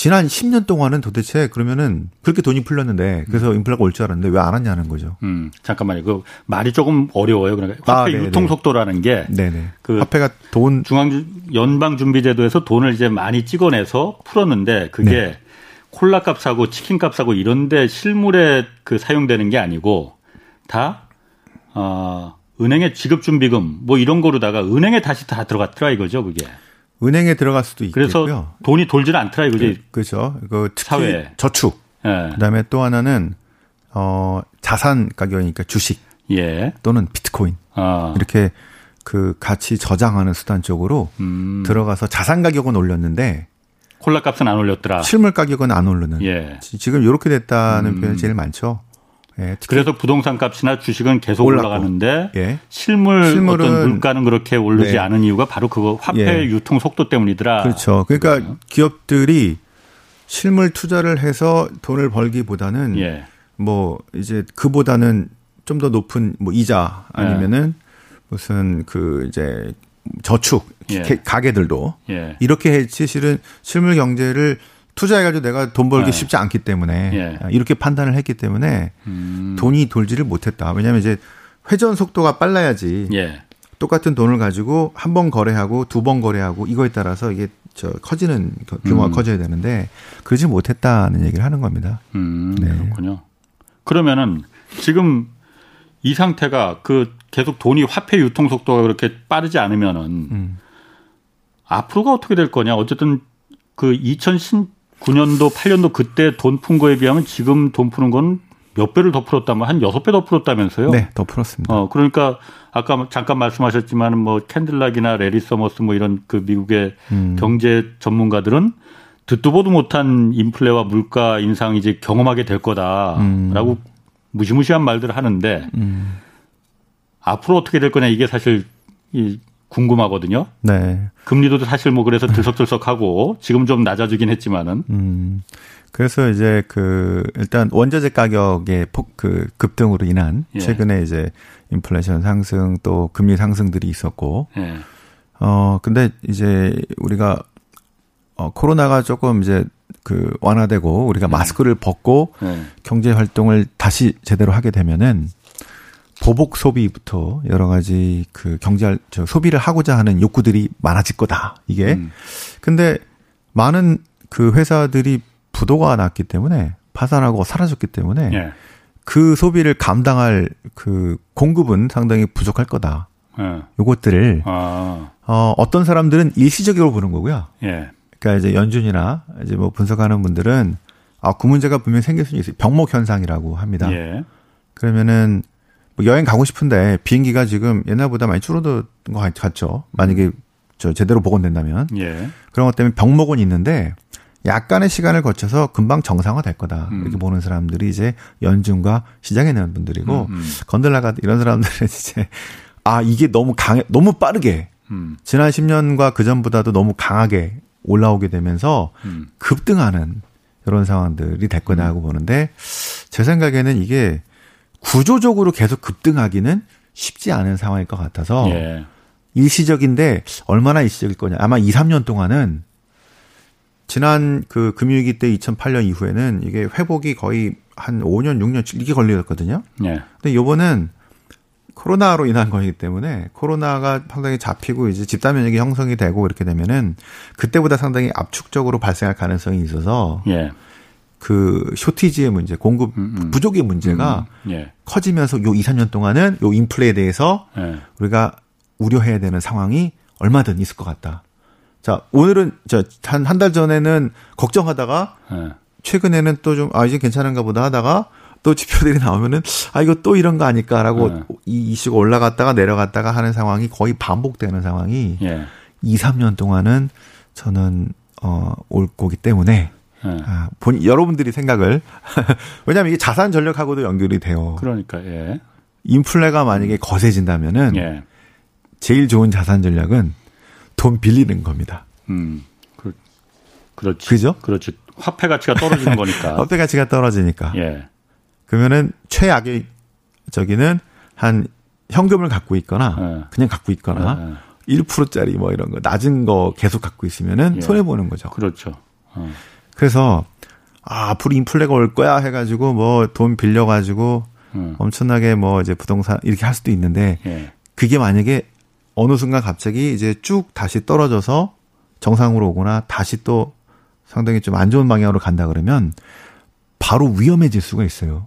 지난 10년 동안은 도대체 그러면은 그렇게 돈이 풀렸는데 그래서 음. 인플레가 올 줄 알았는데 왜 안 왔냐는 거죠. 음, 잠깐만요. 그 말이 조금 어려워요. 그러니까 아, 화폐 아, 유통 속도라는 게 네네. 그 화폐가 돈 중앙 연방 준비제도에서 돈을 이제 많이 찍어내서 풀었는데 그게 네. 콜라 값하고 치킨 값하고 이런데 실물에 그 사용되는 게 아니고 다 어, 은행의 지급 준비금 뭐 이런 거로다가 은행에 다시 다 들어갔더라 이거죠 그게. 은행에 들어갈 수도 있고요. 그래서 돈이 돌질 않더라 이거지. 네, 그렇죠. 그 특히 사회. 저축. 예. 그다음에 또 하나는 어 자산 가격이니까 주식. 예. 또는 비트코인. 아. 이렇게 그 가치 저장하는 수단 쪽으로 음. 들어가서 자산 가격은 올렸는데 콜라 값은 안 올렸더라. 실물 가격은 안 오르는. 예. 지금 이렇게 됐다는 음. 표현이 제일 많죠. 예, 그래서 부동산 값이나 주식은 계속 올랐고. 올라가는데 예. 실물 실물은 어떤 물가는 그렇게 오르지 네. 않은 이유가 바로 그거 화폐 예. 유통 속도 때문이더라. 그렇죠. 그러니까 그렇죠. 기업들이 실물 투자를 해서 돈을 벌기보다는 예. 뭐 이제 그보다는 좀 더 높은 뭐 이자 아니면은 무슨 그 이제 저축 예. 가게들도 예. 이렇게 했지 실은 실물 경제를 투자해가지고 내가 돈 벌기 네. 쉽지 않기 때문에 예. 이렇게 판단을 했기 때문에 음. 돈이 돌지를 못했다. 왜냐하면 이제 회전 속도가 빨라야지 예. 똑같은 돈을 가지고 한 번 거래하고 두 번 거래하고 이거에 따라서 이게 저 커지는 규모가 음. 커져야 되는데 그러지 못했다는 얘기를 하는 겁니다. 음, 네. 그렇군요. 그러면은 지금 이 상태가 그 계속 돈이 화폐 유통 속도가 그렇게 빠르지 않으면은 음. 앞으로가 어떻게 될 거냐? 어쨌든 그 2019년도 8년도 그때 돈 푼 거에 비하면 지금 돈 푸는 건 몇 배를 더 풀었다면 한 여섯 배 더 풀었다면서요? 네, 더 풀었습니다. 어, 그러니까 아까 잠깐 말씀하셨지만 뭐 캔들락이나 래리 서머스 뭐 이런 그 미국의 음. 경제 전문가들은 듣도 보도 못한 인플레와 물가 인상 이제 경험하게 될 거다라고 음. 무시무시한 말들을 하는데 음. 앞으로 어떻게 될 거냐 이게 사실 이 궁금하거든요. 네. 금리도 사실 뭐 그래서 들썩들썩하고 지금 좀 낮아지긴 했지만은. 음. 그래서 이제 그 일단 원자재 가격의 폭 그 급등으로 인한 예. 최근에 이제 인플레이션 상승 또 금리 상승들이 있었고 예. 어, 근데 이제 우리가 어, 코로나가 조금 이제 그 완화되고 우리가 네. 마스크를 벗고 네. 경제 활동을 다시 제대로 하게 되면은 보복 소비부터 여러 가지 그 경제 저 소비를 하고자 하는 욕구들이 많아질 거다. 이게. 음. 근데 많은 그 회사들이 부도가 났기 때문에 파산하고 사라졌기 때문에 예. 그 소비를 감당할 그 공급은 상당히 부족할 거다. 예. 요것들을 아. 어 어떤 사람들은 일시적으로 보는 거고요. 예. 그러니까 이제 연준이나 이제 뭐 분석하는 분들은 아, 그 문제가 분명히 생길 수 있어요. 병목 현상이라고 합니다. 예. 그러면은 뭐 여행 가고 싶은데 비행기가 지금 옛날보다 많이 줄어든 것 같죠. 만약에 저 제대로 복원된다면. 예. 그런 것 때문에 병목은 있는데 약간의 시간을 거쳐서 금방 정상화 될 거다. 음. 이렇게 보는 사람들이 이제 연준과 시장에 있는 분들이고 음, 음. 건들라가 이런 사람들은 이제 아 이게 너무 강해 너무 빠르게 음. 지난 10년과 그 전보다도 너무 강하게 올라오게 되면서 음. 급등하는 이런 상황들이 될 거다고 음. 보는데 제 생각에는 이게 구조적으로 계속 급등하기는 쉽지 않은 상황일 것 같아서 예. 일시적인데 얼마나 일시적일 거냐. 아마 2, 3년 동안은 지난 그 금융위기 때 2008년 이후에는 이게 회복이 거의 한 5년, 6년 이렇게 걸렸거든요. 예. 근데 요번은 코로나로 인한 거이기 때문에 코로나가 상당히 잡히고 이제 집단 면역이 형성이 되고 이렇게 되면은 그때보다 상당히 압축적으로 발생할 가능성이 있어서 예. 그 쇼티지의 문제, 공급 음, 음. 부족의 문제가 음, 음. 예. 커지면서 요 2, 3년 동안은 요 인플레에 대해서 예. 우리가 우려해야 되는 상황이 얼마든 있을 것 같다. 자, 오늘은 저한 한 달 전에는 걱정하다가 예. 최근에는 또 좀 아 이제 괜찮은가 보다 하다가 또 지표들이 나오면은 아 이거 또 이런 거 아닐까라고 네. 이 이슈가 올라갔다가 내려갔다가 하는 상황이 거의 반복되는 상황이 예. 2, 3년 동안은 저는 어올 거기 때문에 예. 아, 본 여러분들이 생각을 왜냐하면 이게 자산 전략하고도 연결이 돼요. 그러니까 예. 인플레가 만약에 거세진다면은 예. 제일 좋은 자산 전략은 돈 빌리는 겁니다. 음, 그, 그렇지. 그죠? 그렇지. 화폐 가치가 떨어지는 거니까. 화폐 가치가 떨어지니까. 예. 그러면은 최악의 저기는 한 현금을 갖고 있거나 네. 그냥 갖고 있거나 네. 1%짜리 뭐 이런 거 낮은 거 계속 갖고 있으면은 예. 손해 보는 거죠. 그렇죠. 어. 그래서 아, 앞으로 인플레가 올 거야 해가지고 뭐 돈 빌려가지고 음. 엄청나게 뭐 이제 부동산 이렇게 할 수도 있는데 예. 그게 만약에 어느 순간 갑자기 이제 쭉 다시 떨어져서 정상으로 오거나 다시 또 상당히 좀 안 좋은 방향으로 간다 그러면 바로 위험해질 수가 있어요.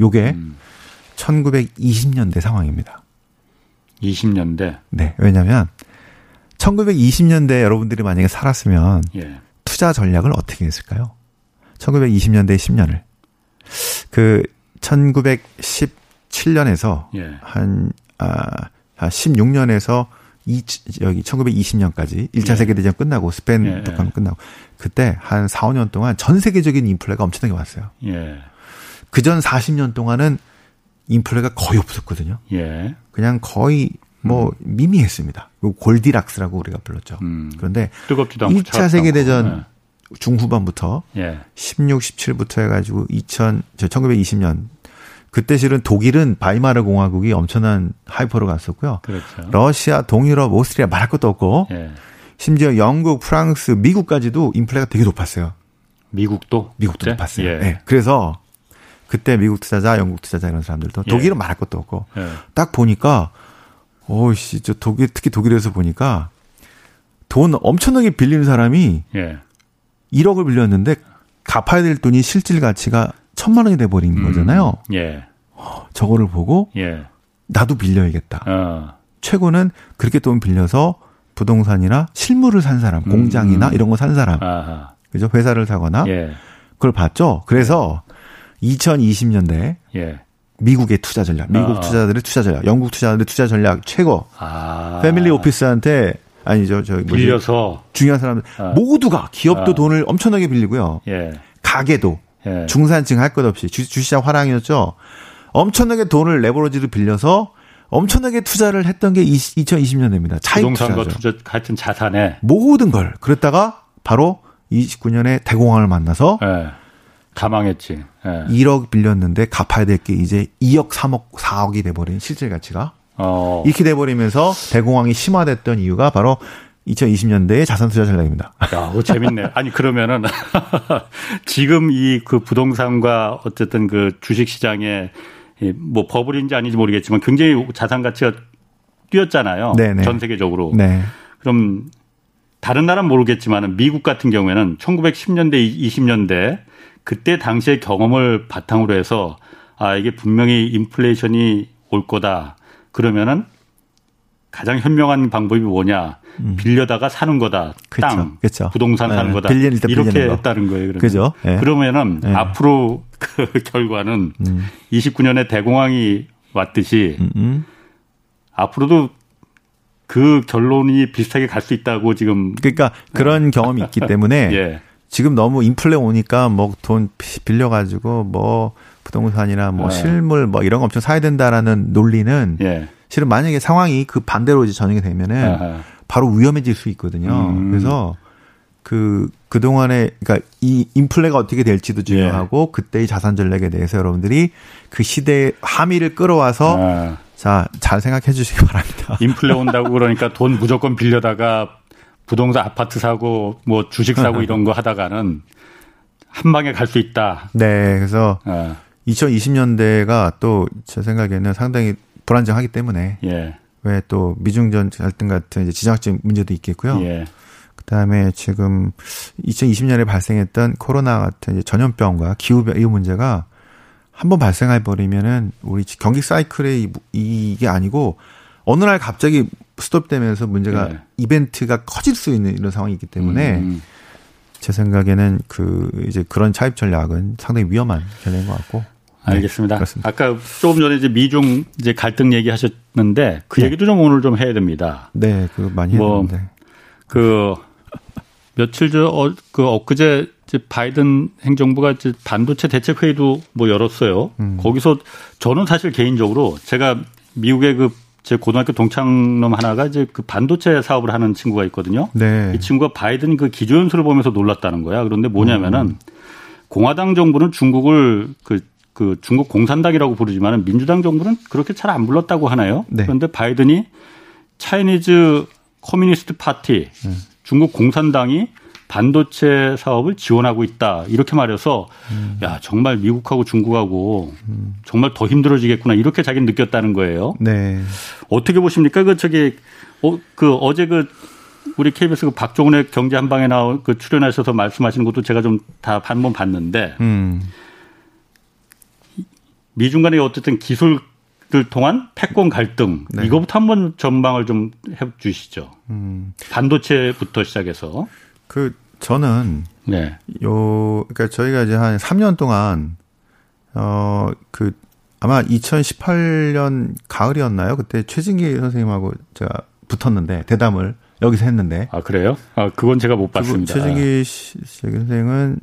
요게 음. 1920년대 상황입니다. 20년대? 네. 왜냐면 1920년대 여러분들이 만약에 살았으면 예. 투자 전략을 어떻게 했을까요? 1920년대 10년을. 그 1917년에서 예. 한, 아, 한 16년에서 이, 여기 1920년까지 1차 예. 세계대전 끝나고 스페인 예. 독감 끝나고 그때 한 4, 5년 동안 전 세계적인 인플레가 엄청나게 왔어요. 예. 그전 40년 동안은 인플레가 거의 없었거든요. 예. 그냥 거의 뭐 음. 미미했습니다. 골디락스라고 우리가 불렀죠. 음. 그런데 뜨겁지도 않고 1차 세계 대전 네. 중후반부터 예. 16, 17부터 해 가지고 2000, 1920년 그때 실은 독일은 바이마르 공화국이 엄청난 하이퍼로 갔었고요. 그렇죠. 러시아, 동유럽, 오스트리아 말할 것도 없고 예. 심지어 영국, 프랑스, 미국까지도 인플레가 되게 높았어요. 미국도? 미국도 그때? 높았어요. 예. 네. 그래서 그때 미국 투자자, 영국 투자자 이런 사람들도 예. 독일은 말할 것도 없고 예. 딱 보니까 오씨 저 독일 특히 독일에서 보니까 돈 엄청나게 빌리는 사람이 예. 1억을 빌렸는데 갚아야 될 돈이 실질 가치가 천만 원이 돼 버린 음. 거잖아요. 예. 저거를 보고 예. 나도 빌려야겠다. 어. 최고는 그렇게 돈 빌려서 부동산이나 실물을 산 사람, 음. 공장이나 이런 거 산 사람, 아하. 그죠? 회사를 사거나 예. 그걸 봤죠. 그래서 2020년대 예. 미국의 투자 전략, 미국 아. 투자들의 투자 전략, 영국 투자들의 투자 전략 최고. 아. 패밀리 오피스한테 아니죠, 저 뭐지? 빌려서 중요한 사람들 아. 모두가 기업도 아. 돈을 엄청나게 빌리고요. 예. 가게도 예. 중산층 할 것 없이 주, 주시장 화랑이었죠. 엄청나게 돈을 레버러지를 빌려서 엄청나게 투자를 했던 게 2020년대입니다. 차익 부동산과 투자 같은 자산에 모든 걸 그랬다가 바로 29년에 대공황을 만나서 예. 가망했지. 예. 1억 빌렸는데 갚아야 될 게 이제 2억, 3억, 4억이 돼버린 실질 가치가. 어. 이렇게 돼버리면서 대공황이 심화됐던 이유가 바로 2020년대의 자산 투자 전략입니다. 야, 오, 재밌네. 아니 그러면은 지금 이 그 부동산과 어쨌든 그 주식 시장에 뭐 버블인지 아닌지 모르겠지만 굉장히 자산 가치가 뛰었잖아요. 네네. 전 세계적으로. 네. 그럼 다른 나라는 모르겠지만 미국 같은 경우에는 1910년대, 20년대 그때 당시의 경험을 바탕으로 해서 아 이게 분명히 인플레이션이 올 거다. 그러면은 가장 현명한 방법이 뭐냐? 음. 빌려다가 사는 거다. 그쵸, 땅, 그쵸. 부동산 사는 네, 거다. 빌린, 이렇게 했다는 거예요. 그러면. 그죠? 네. 그러면은 네. 앞으로 그 결과는 음. 29년에 대공황이 왔듯이 음음. 음. 앞으로도 그 결론이 비슷하게 갈 수 있다고 지금 그러니까 그런 경험이 있기 때문에 예. 지금 너무 인플레 오니까 뭐 돈 빌려 가지고 뭐 부동산이나 뭐 예. 실물 뭐 이런 거 엄청 사야 된다라는 논리는 예. 실은 만약에 상황이 그 반대로 이제 전형이 되면은 아하. 바로 위험해질 수 있거든요. 음. 그래서 그 그동안에 그러니까 이 인플레가 어떻게 될지도 중요하고 예. 그때의 자산 전략에 대해서 여러분들이 그 시대의 함의를 끌어와서 아. 자, 잘 생각해 주시기 바랍니다. 인플레 온다고 그러니까 돈 무조건 빌려다가 부동산 아파트 사고 뭐 주식 사고 이런 거 하다가는 한 방에 갈 수 있다. 네, 그래서 어. 2020년대가 또 제 생각에는 상당히 불안정하기 때문에 예. 왜 또 미중전 갈등 같은 지정학적 문제도 있겠고요. 예. 그다음에 지금 2020년에 발생했던 코로나 같은 전염병과 기후병 이 문제가 한번 발생해 버리면은 우리 경기 사이클의 이게 아니고 어느 날 갑자기 스톱되면서 문제가 네. 이벤트가 커질 수 있는 이런 상황이 있기 때문에 음. 제 생각에는 그 이제 그런 차입 전략은 상당히 위험한 전략인 것 같고. 네, 알겠습니다. 네, 아까 조금 전에 이제 미중 이제 갈등 얘기하셨는데 그 네. 얘기도 좀 오늘 좀 해야 됩니다. 네, 그 많이 뭐 했는데. 그 며칠 전, 어, 그 엊그제 이제 바이든 행정부가 이제 반도체 대책 회의도 뭐 열었어요. 음. 거기서 저는 사실 개인적으로 제가 미국의 그 제 고등학교 동창놈 하나가 이제 그 반도체 사업을 하는 친구가 있거든요. 네. 이 친구가 바이든 그 기조연설을 보면서 놀랐다는 거야. 그런데 뭐냐면은 음. 공화당 정부는 중국을 그, 그 중국 공산당이라고 부르지만은 민주당 정부는 그렇게 잘 안 불렀다고 하나요? 네. 그런데 바이든이 Chinese Communist Party 음. 중국 공산당이 반도체 사업을 지원하고 있다 이렇게 말해서 음. 야 정말 미국하고 중국하고 음. 정말 더 힘들어지겠구나 이렇게 자기는 느꼈다는 거예요. 네. 어떻게 보십니까? 그 저기 어, 그 어제 그 우리 KBS 그 박종훈의 경제 한 방에 나온 그 출연하셔서 말씀하신 것도 제가 좀다한번 봤는데 음. 미중 간의 어쨌든 기술 를 통한 패권 갈등 네. 이거부터 한번 전망을 좀 해주시죠. 음. 반도체부터 시작해서 그 저는 네. 요 그러니까 저희가 이제 한 3년 동안 어 그 아마 2018년 가을이었나요? 그때 최진기 선생님하고 제가 붙었는데 대담을 여기서 했는데 아 그래요? 아 그건 제가 못 봤습니다. 최진기 선생은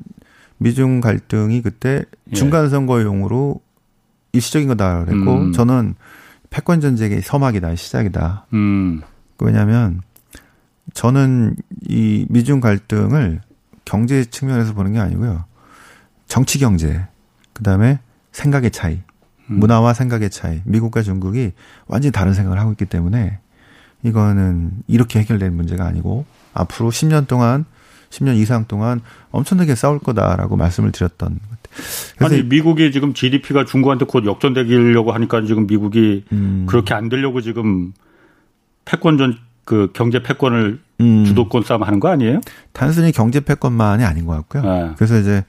미중 갈등이 그때 예. 중간 선거용으로 일시적인 거다 그랬고 음. 저는 패권 전쟁의 서막이다 시작이다. 음. 왜냐하면 저는 이 미중 갈등을 경제 측면에서 보는 게 아니고요. 정치 경제, 그 다음에 생각의 차이, 음. 문화와 생각의 차이, 미국과 중국이 완전히 다른 생각을 하고 있기 때문에 이거는 이렇게 해결될 문제가 아니고 앞으로 10년 동안 10년 이상 동안 엄청나게 싸울 거다라고 말씀을 드렸던 아니 미국이 지금 GDP가 중국한테 곧 역전되려고 하니까 지금 미국이 음. 그렇게 안 되려고 지금 패권 전 그 경제 패권을 음. 주도권 싸움 하는 거 아니에요? 단순히 경제 패권만이 아닌 것 같고요. 네. 그래서 이제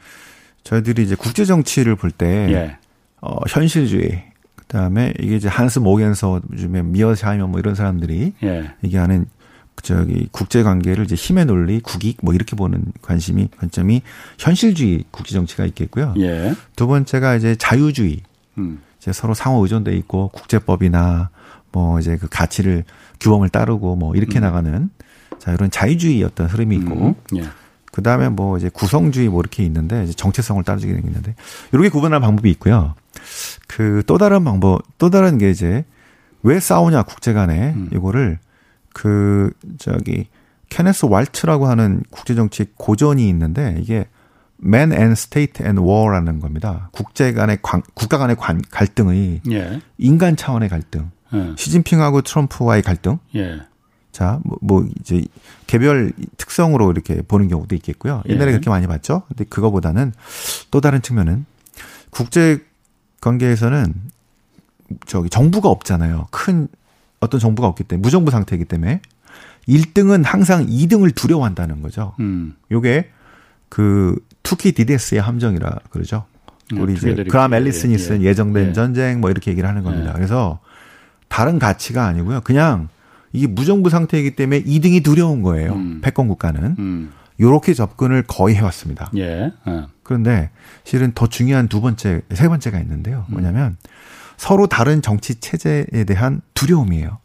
저희들이 이제 국제 정치를 볼때 예. 어, 현실주의 그다음에 이게 이제 한스 모겐서 요즘에 미어 샤이먼 뭐 이런 사람들이 예. 얘기하는 저기 국제 관계를 이제 힘의 논리, 국익 뭐 이렇게 보는 관심이 관점이 현실주의 국제 정치가 있겠고요. 예. 두 번째가 이제 자유주의. 음. 이제 서로 상호 의존돼 있고 국제법이나 뭐 이제 그 가치를 규범을 따르고 뭐 이렇게 음. 나가는 자 이런 자유주의 어떤 흐름이 있고 음. 예. 그 다음에 뭐 이제 구성주의 뭐 이렇게 있는데 이제 정체성을 따르게 되는데 이렇게 구분할 방법이 있고요. 그 또 다른 방법 또 다른 게 이제 왜 싸우냐 국제 간에 음. 이거를 그 저기 케네스 왈츠라고 하는 국제 정치 고전이 있는데 이게 Man and State and War라는 겁니다. 국제 간의 관, 국가 간의 관, 갈등의 예. 인간 차원의 갈등. 예. 시진핑하고 트럼프와의 갈등. 예. 자, 뭐, 뭐, 이제 개별 특성으로 이렇게 보는 경우도 있겠고요. 옛날에 예. 그렇게 많이 봤죠. 근데 그거보다는 또 다른 측면은 국제 관계에서는 저기 정부가 없잖아요. 큰 어떤 정부가 없기 때문에 무정부 상태이기 때문에 1등은 항상 2등을 두려워한다는 거죠. 음. 요게 그 투키 디데스의 함정이라 그러죠. 음, 우리 이제 그람 앨리슨이 쓴 예. 정된 예. 전쟁 뭐 이렇게 얘기를 하는 겁니다. 예. 그래서 다른 가치가 아니고요. 그냥 이게 무정부 상태이기 때문에 2등이 두려운 거예요. 음. 패권 국가는. 음. 요렇게 접근을 거의 해왔습니다. 예. 어. 그런데 실은 더 중요한 두 번째, 세 번째가 있는데요. 음. 뭐냐면 서로 다른 정치 체제에 대한 두려움이에요.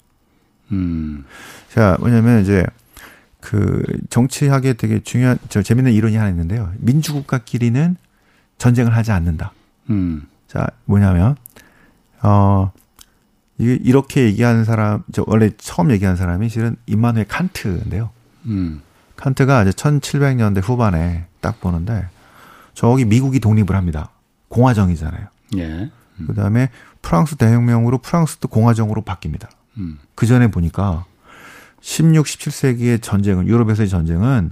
음. 자, 뭐냐면 이제 그 정치학에 되게 중요한 저 재밌는 이론이 하나 있는데요. 민주국가끼리는 전쟁을 하지 않는다. 음. 자, 뭐냐면 어 이렇게 얘기하는 사람, 저 원래 처음 얘기한 사람이 실은 임마누엘 칸트인데요. 음. 칸트가 이제 1700년대 후반에 딱 보는데 저기 미국이 독립을 합니다. 공화정이잖아요. 예. 음. 그다음에 프랑스 대혁명으로 프랑스도 공화정으로 바뀝니다. 음. 그 전에 보니까 16, 17세기의 전쟁은 유럽에서의 전쟁은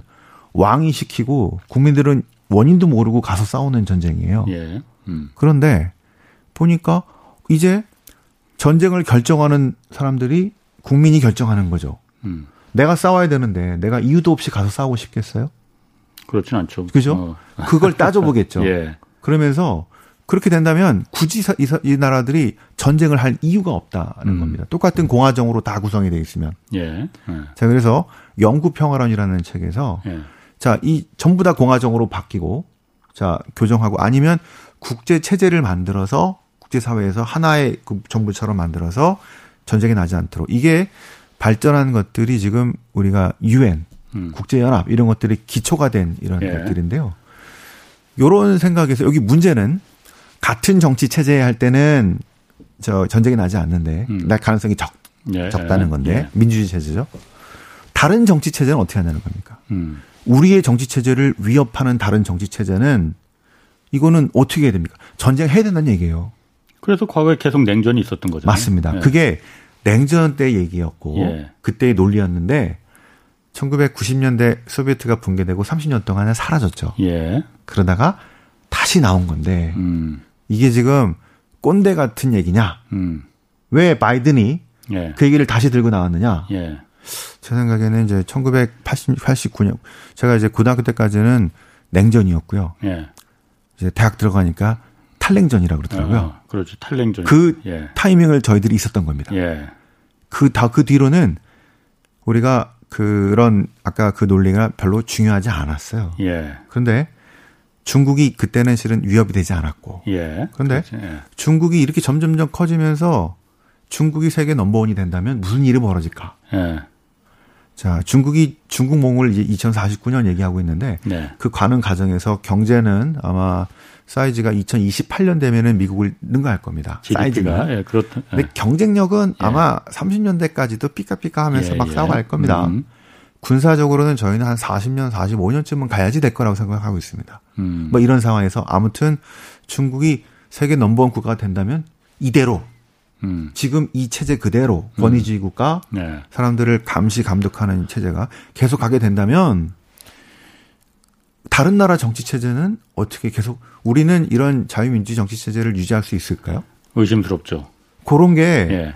왕이 시키고 국민들은 원인도 모르고 가서 싸우는 전쟁이에요. 예. 음. 그런데 보니까 이제 전쟁을 결정하는 사람들이 국민이 결정하는 거죠. 음. 내가 싸워야 되는데 내가 이유도 없이 가서 싸우고 싶겠어요? 그렇진 않죠. 그죠? 어. 그걸 따져보겠죠. 예. 그러면서 그렇게 된다면 굳이 이, 이 나라들이 전쟁을 할 이유가 없다는 음. 겁니다. 똑같은 공화정으로 다 구성이 되어 있으면. 예. 예. 자, 그래서 영구 평화론이라는 책에서 예. 자, 이 전부 다 공화정으로 바뀌고 자, 교정하고 아니면 국제 체제를 만들어서 국제 사회에서 하나의 그 정부처럼 만들어서 전쟁이 나지 않도록 이게 발전한 것들이 지금 우리가 유엔, 음. 국제 연합 이런 것들이 기초가 된 이런 예. 것들인데요. 요런 생각에서 여기 문제는 같은 정치 체제에 할 때는 저 전쟁이 나지 않는데 음. 날 가능성이 적 예, 적다는 건데 예. 민주주의 체제죠. 다른 정치 체제는 어떻게 하냐는 겁니까? 음. 우리의 정치 체제를 위협하는 다른 정치 체제는 이거는 어떻게 해야 됩니까? 전쟁 해야 된다는 얘기예요. 그래서 과거에 계속 냉전이 있었던 거죠. 맞습니다. 예. 그게 냉전 때 얘기였고 예. 그때의 논리였는데 1990년대 소비에트가 붕괴되고 30년 동안은 사라졌죠. 예. 그러다가 다시 나온 건데 음. 이게 지금 꼰대 같은 얘기냐? 음. 왜 바이든이 예. 그 얘기를 다시 들고 나왔느냐? 예. 제 생각에는 이제 1989년 제가 이제 고등학교 때까지는 냉전이었고요. 예. 이제 대학 들어가니까 탈냉전이라 그러더라고요. 어, 그렇죠. 탈냉전. 그 예. 타이밍을 저희들이 있었던 겁니다. 예. 그 다그 그 뒤로는 우리가 그런 아까 그 논리가 별로 중요하지 않았어요. 예. 그런데 중국이 그때는 실은 위협이 되지 않았고. 예. 그런데 그렇지, 예. 중국이 이렇게 점점점 커지면서 중국이 세계 넘버원이 된다면 무슨 일이 벌어질까? 예. 자, 중국이 중국 몽을 이제 2049년 얘기하고 있는데 네. 그 가는 과정에서 경제는 아마 사이즈가 2028년 되면은 미국을 능가할 겁니다. 사이즈가. 예, 그렇다. 예. 근데 경쟁력은 예. 아마 30년대까지도 삐까삐까 하면서 예, 막 예. 싸워 갈 겁니다. 음. 군사적으로는 저희는 한 40년, 45년쯤은 가야지 될 거라고 생각하고 있습니다. 음. 뭐 이런 상황에서 아무튼 중국이 세계 넘버원 국가가 된다면 이대로 음. 지금 이 체제 그대로 음. 권위주의 국가 네. 사람들을 감시 감독하는 체제가 계속 가게 된다면 다른 나라 정치 체제는 어떻게 계속 우리는 이런 자유민주 정치 체제를 유지할 수 있을까요? 의심스럽죠. 그런 게그 예.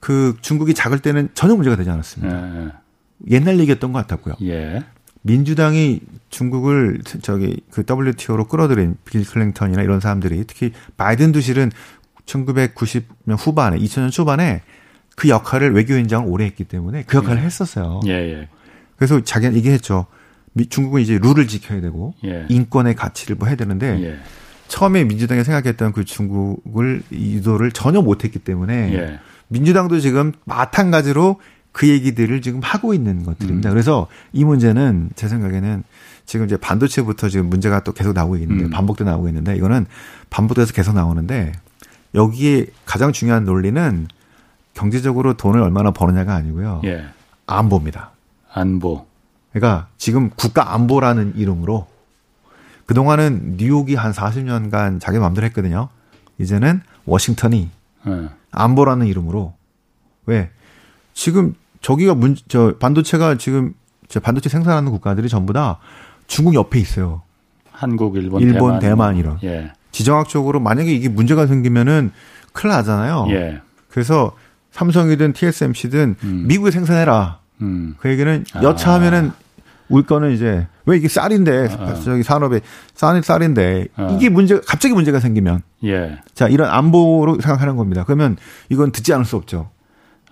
그 중국이 작을 때는 전혀 문제가 되지 않았습니다. 예. 예. 옛날 얘기였던 것 같았고요. 예. 민주당이 중국을 저기 그 WTO로 끌어들인 빌 클링턴이나 이런 사람들이 특히 바이든도 실은 1990년 후반에 2000년 초반에 그 역할을 외교위원장을 오래 했기 때문에 그 역할을 예. 했었어요. 예, 예. 그래서 자기가 얘기했죠. 중국은 이제 룰을 지켜야 되고 예. 인권의 가치를 뭐 해야 되는데 예. 처음에 민주당이 생각했던 그 중국을 유도를 전혀 못했기 때문에 예. 민주당도 지금 마찬가지로 그 얘기들을 지금 하고 있는 것들입니다. 음. 그래서 이 문제는 제 생각에는 지금 이제 반도체부터 지금 문제가 또 계속 나오고 있는데 음. 반복돼 나오고 있는데 이거는 반복돼서 계속 나오는데 여기에 가장 중요한 논리는 경제적으로 돈을 얼마나 버느냐가 아니고요. 예. 안보입니다. 안보. 그러니까 지금 국가 안보라는 이름으로 그동안은 뉴욕이 한 40년간 자기 마음대로 했거든요. 이제는 워싱턴이 예. 안보라는 이름으로 왜? 지금 저기가 문, 저 반도체가 지금 저 반도체 생산하는 국가들이 전부 다 중국 옆에 있어요. 한국, 일본, 일본, 대만, 대만 이런. 예. 지정학적으로 만약에 이게 문제가 생기면은 큰일 나잖아요. 예. 그래서 삼성이든 TSMC든 음. 미국에 생산해라. 음. 그 얘기는 아. 여차하면은 울 거는 이제 왜 이게 쌀인데 아. 저기 산업에 쌀이 쌀인데 아. 이게 문제 갑자기 문제가 생기면 예. 자 이런 안보로 생각하는 겁니다. 그러면 이건 듣지 않을 수 없죠.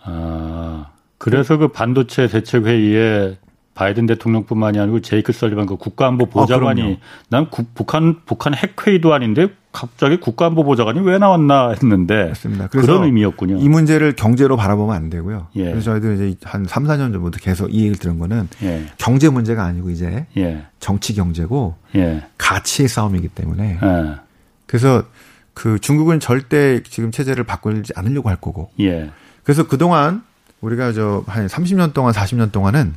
아 그래서 그 반도체 대책 회의에 바이든 대통령뿐만이 아니고 제이크 설리반 그 국가안보 아, 보좌관이 아, 난 구, 북한 북한 핵회의도 아닌데 갑자기 국가안보 보좌관이 왜 나왔나 했는데 맞습니다. 그런 의미였군요. 이 문제를 경제로 바라보면 안 되고요. 예. 그래서 저희들 이제 한 3, 4년 전부터 계속 이 얘기를 들은 거는 예. 경제 문제가 아니고 이제 예. 정치 경제고 예. 가치의 싸움이기 때문에 예. 그래서 그 중국은 절대 지금 체제를 바꾸지 않으려고 할 거고. 예. 그래서 그동안 우리가 저 한 30년 동안 40년 동안은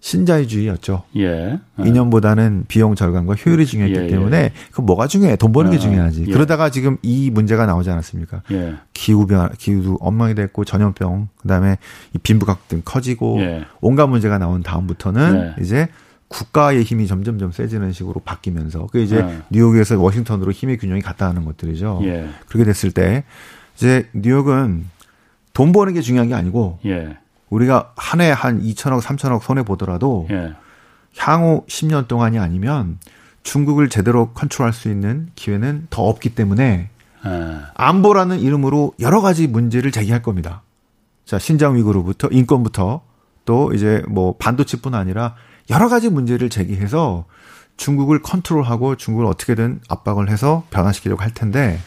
신자유주의였죠. 예. 이념보다는 비용 절감과 효율이 중요했기 예, 예. 때문에 그 뭐가 중요해? 돈 버는 게 아, 중요하지. 예. 그러다가 지금 이 문제가 나오지 않았습니까? 예. 기후 변 기후도 엉망이 됐고 전염병 그다음에 이 빈부각 등 커지고 예. 온갖 문제가 나온 다음부터는 이제 국가의 힘이 점점점 세지는 식으로 바뀌면서 그 이제 뉴욕에서 워싱턴으로 힘의 균형이 갔다 하는 것들이죠. 그렇게 됐을 때 이제 뉴욕은 돈 버는 게 중요한 게 아니고 우리가 한 해 한 2천억, 3천억 손해 보더라도 예. 향후 10년 동안이 아니면 중국을 제대로 컨트롤할 수 있는 기회는 더 없기 때문에 예. 안보라는 이름으로 여러 가지 문제를 제기할 겁니다. 자, 신장 위구르부터 인권부터 또 이제 뭐 반도체뿐 아니라 여러 가지 문제를 제기해서 중국을 컨트롤하고 중국을 어떻게든 압박을 해서 변화시키려고 할 텐데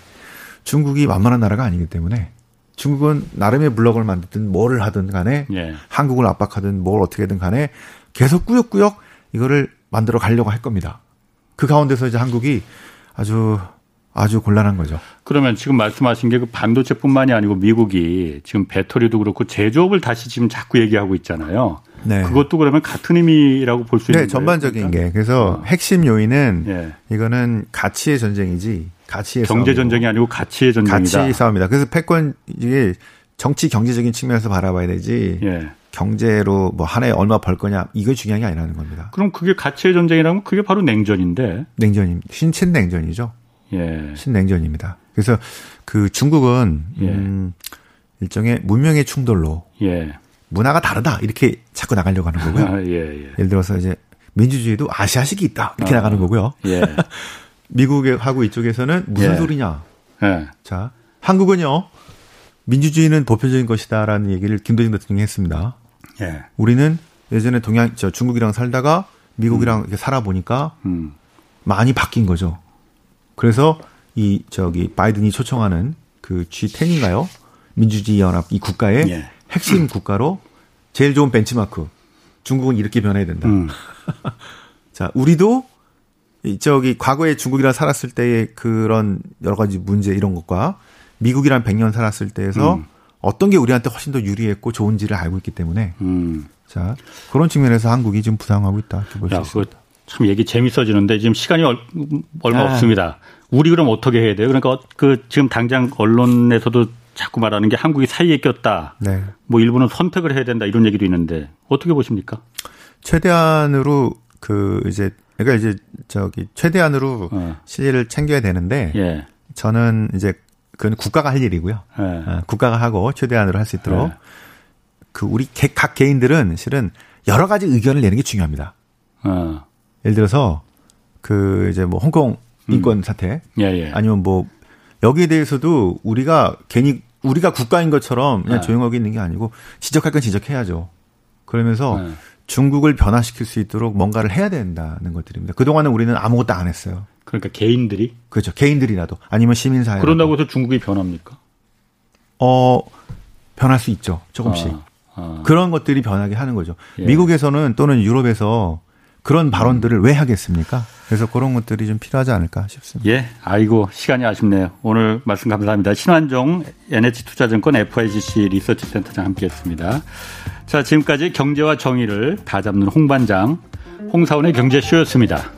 중국이 만만한 나라가 아니기 때문에 중국은 나름의 블록을 만들든 뭐를 하든 간에 예. 한국을 압박하든 뭘 어떻게든 간에 계속 꾸역꾸역 이거를 만들어 가려고 할 겁니다. 그 가운데서 이제 한국이 아주 아주 곤란한 거죠. 그러면 지금 말씀하신 게 그 반도체뿐만이 아니고 미국이 지금 배터리도 그렇고 제조업을 다시 지금 자꾸 얘기하고 있잖아요. 네. 그것도 그러면 같은 의미라고 볼 수 있는 네, 전반적인 그러니까? 게. 그래서 어. 핵심 요인은 예. 이거는 가치의 전쟁이지 가치의 경제 전쟁이 아니고 가치의 전쟁이다. 가치 싸움이다. 그래서 패권 이게 정치 경제적인 측면에서 바라봐야 되지. 예. 경제로 뭐 한 해 얼마 벌 거냐 이거 중요한 게 아니라는 겁니다. 그럼 그게 가치의 전쟁이라면 그게 바로 냉전인데. 냉전임 신친 냉전이죠. 예. 신냉전입니다. 그래서 그 중국은 예. 음 일종의 문명의 충돌로 예. 문화가 다르다 이렇게 자꾸 나가려고 하는 거고요. 아, 예, 예. 예를 들어서 이제 민주주의도 아시아식이 있다 이렇게 아, 나가는 거고요. 예. 미국하고 이쪽에서는 무슨 예. 소리냐. 예. 자, 한국은요, 민주주의는 보편적인 것이다라는 얘기를 김대중 대통령이 했습니다. 예. 우리는 예전에 동양, 저 중국이랑 살다가 미국이랑 음. 이렇게 살아보니까 음. 많이 바뀐 거죠. 그래서 이, 저기, 바이든이 초청하는 그 G10인가요? 민주주의 연합 이 국가의 예. 핵심 국가로 제일 좋은 벤치마크. 중국은 이렇게 변해야 된다. 음. 자, 우리도 저기 과거에 중국이랑 살았을 때의 그런 여러 가지 문제 이런 것과 미국이랑 100년 살았을 때에서 음. 어떤 게 우리한테 훨씬 더 유리했고 좋은지를 알고 있기 때문에 음. 자 그런 측면에서 한국이 지금 부상하고 있다 있습니다. 참 얘기 재밌어지는데 지금 시간이 얼 마 아. 없습니다. 우리 그럼 어떻게 해야 돼요? 그러니까 그 지금 당장 언론에서도 자꾸 말하는 게 한국이 사이에 꼈다. 네. 뭐 일부는 선택을 해야 된다 이런 얘기도 있는데 어떻게 보십니까? 최대한으로 그 이제 그러니까 이제 저기 최대한으로 어. 실리를 챙겨야 되는데 예. 저는 이제 그건 국가가 할 일이고요. 예. 어, 국가가 하고 최대한으로 할 수 있도록 예. 그 우리 개, 각 개인들은 실은 여러 가지 의견을 내는 게 중요합니다. 어. 예를 들어서 그 이제 뭐 홍콩 음. 인권 음. 사태 예, 예. 아니면 뭐 여기에 대해서도 우리가 괜히 우리가 국가인 것처럼 그냥 예. 조용하게 있는 게 아니고 지적할 건 지적해야죠. 그러면서 예. 중국을 변화시킬 수 있도록 뭔가를 해야 된다는 것들입니다. 그동안은 우리는 아무것도 안 했어요. 그러니까 개인들이? 그렇죠. 개인들이라도 아니면 시민사회. 그런다고 해서 중국이 변합니까? 어, 변할 수 있죠. 조금씩. 아, 아. 그런 것들이 변하게 하는 거죠. 예. 미국에서는 또는 유럽에서 그런 발언들을 음. 왜 하겠습니까? 그래서 그런 것들이 좀 필요하지 않을까 싶습니다. 예, 아이고 시간이 아쉽네요. 오늘 말씀 감사합니다. 신환종 NH투자증권 FIGC 리서치센터장 함께했습니다. 자, 지금까지 경제와 정의를 다 잡는 홍반장 홍사원의 경제쇼였습니다.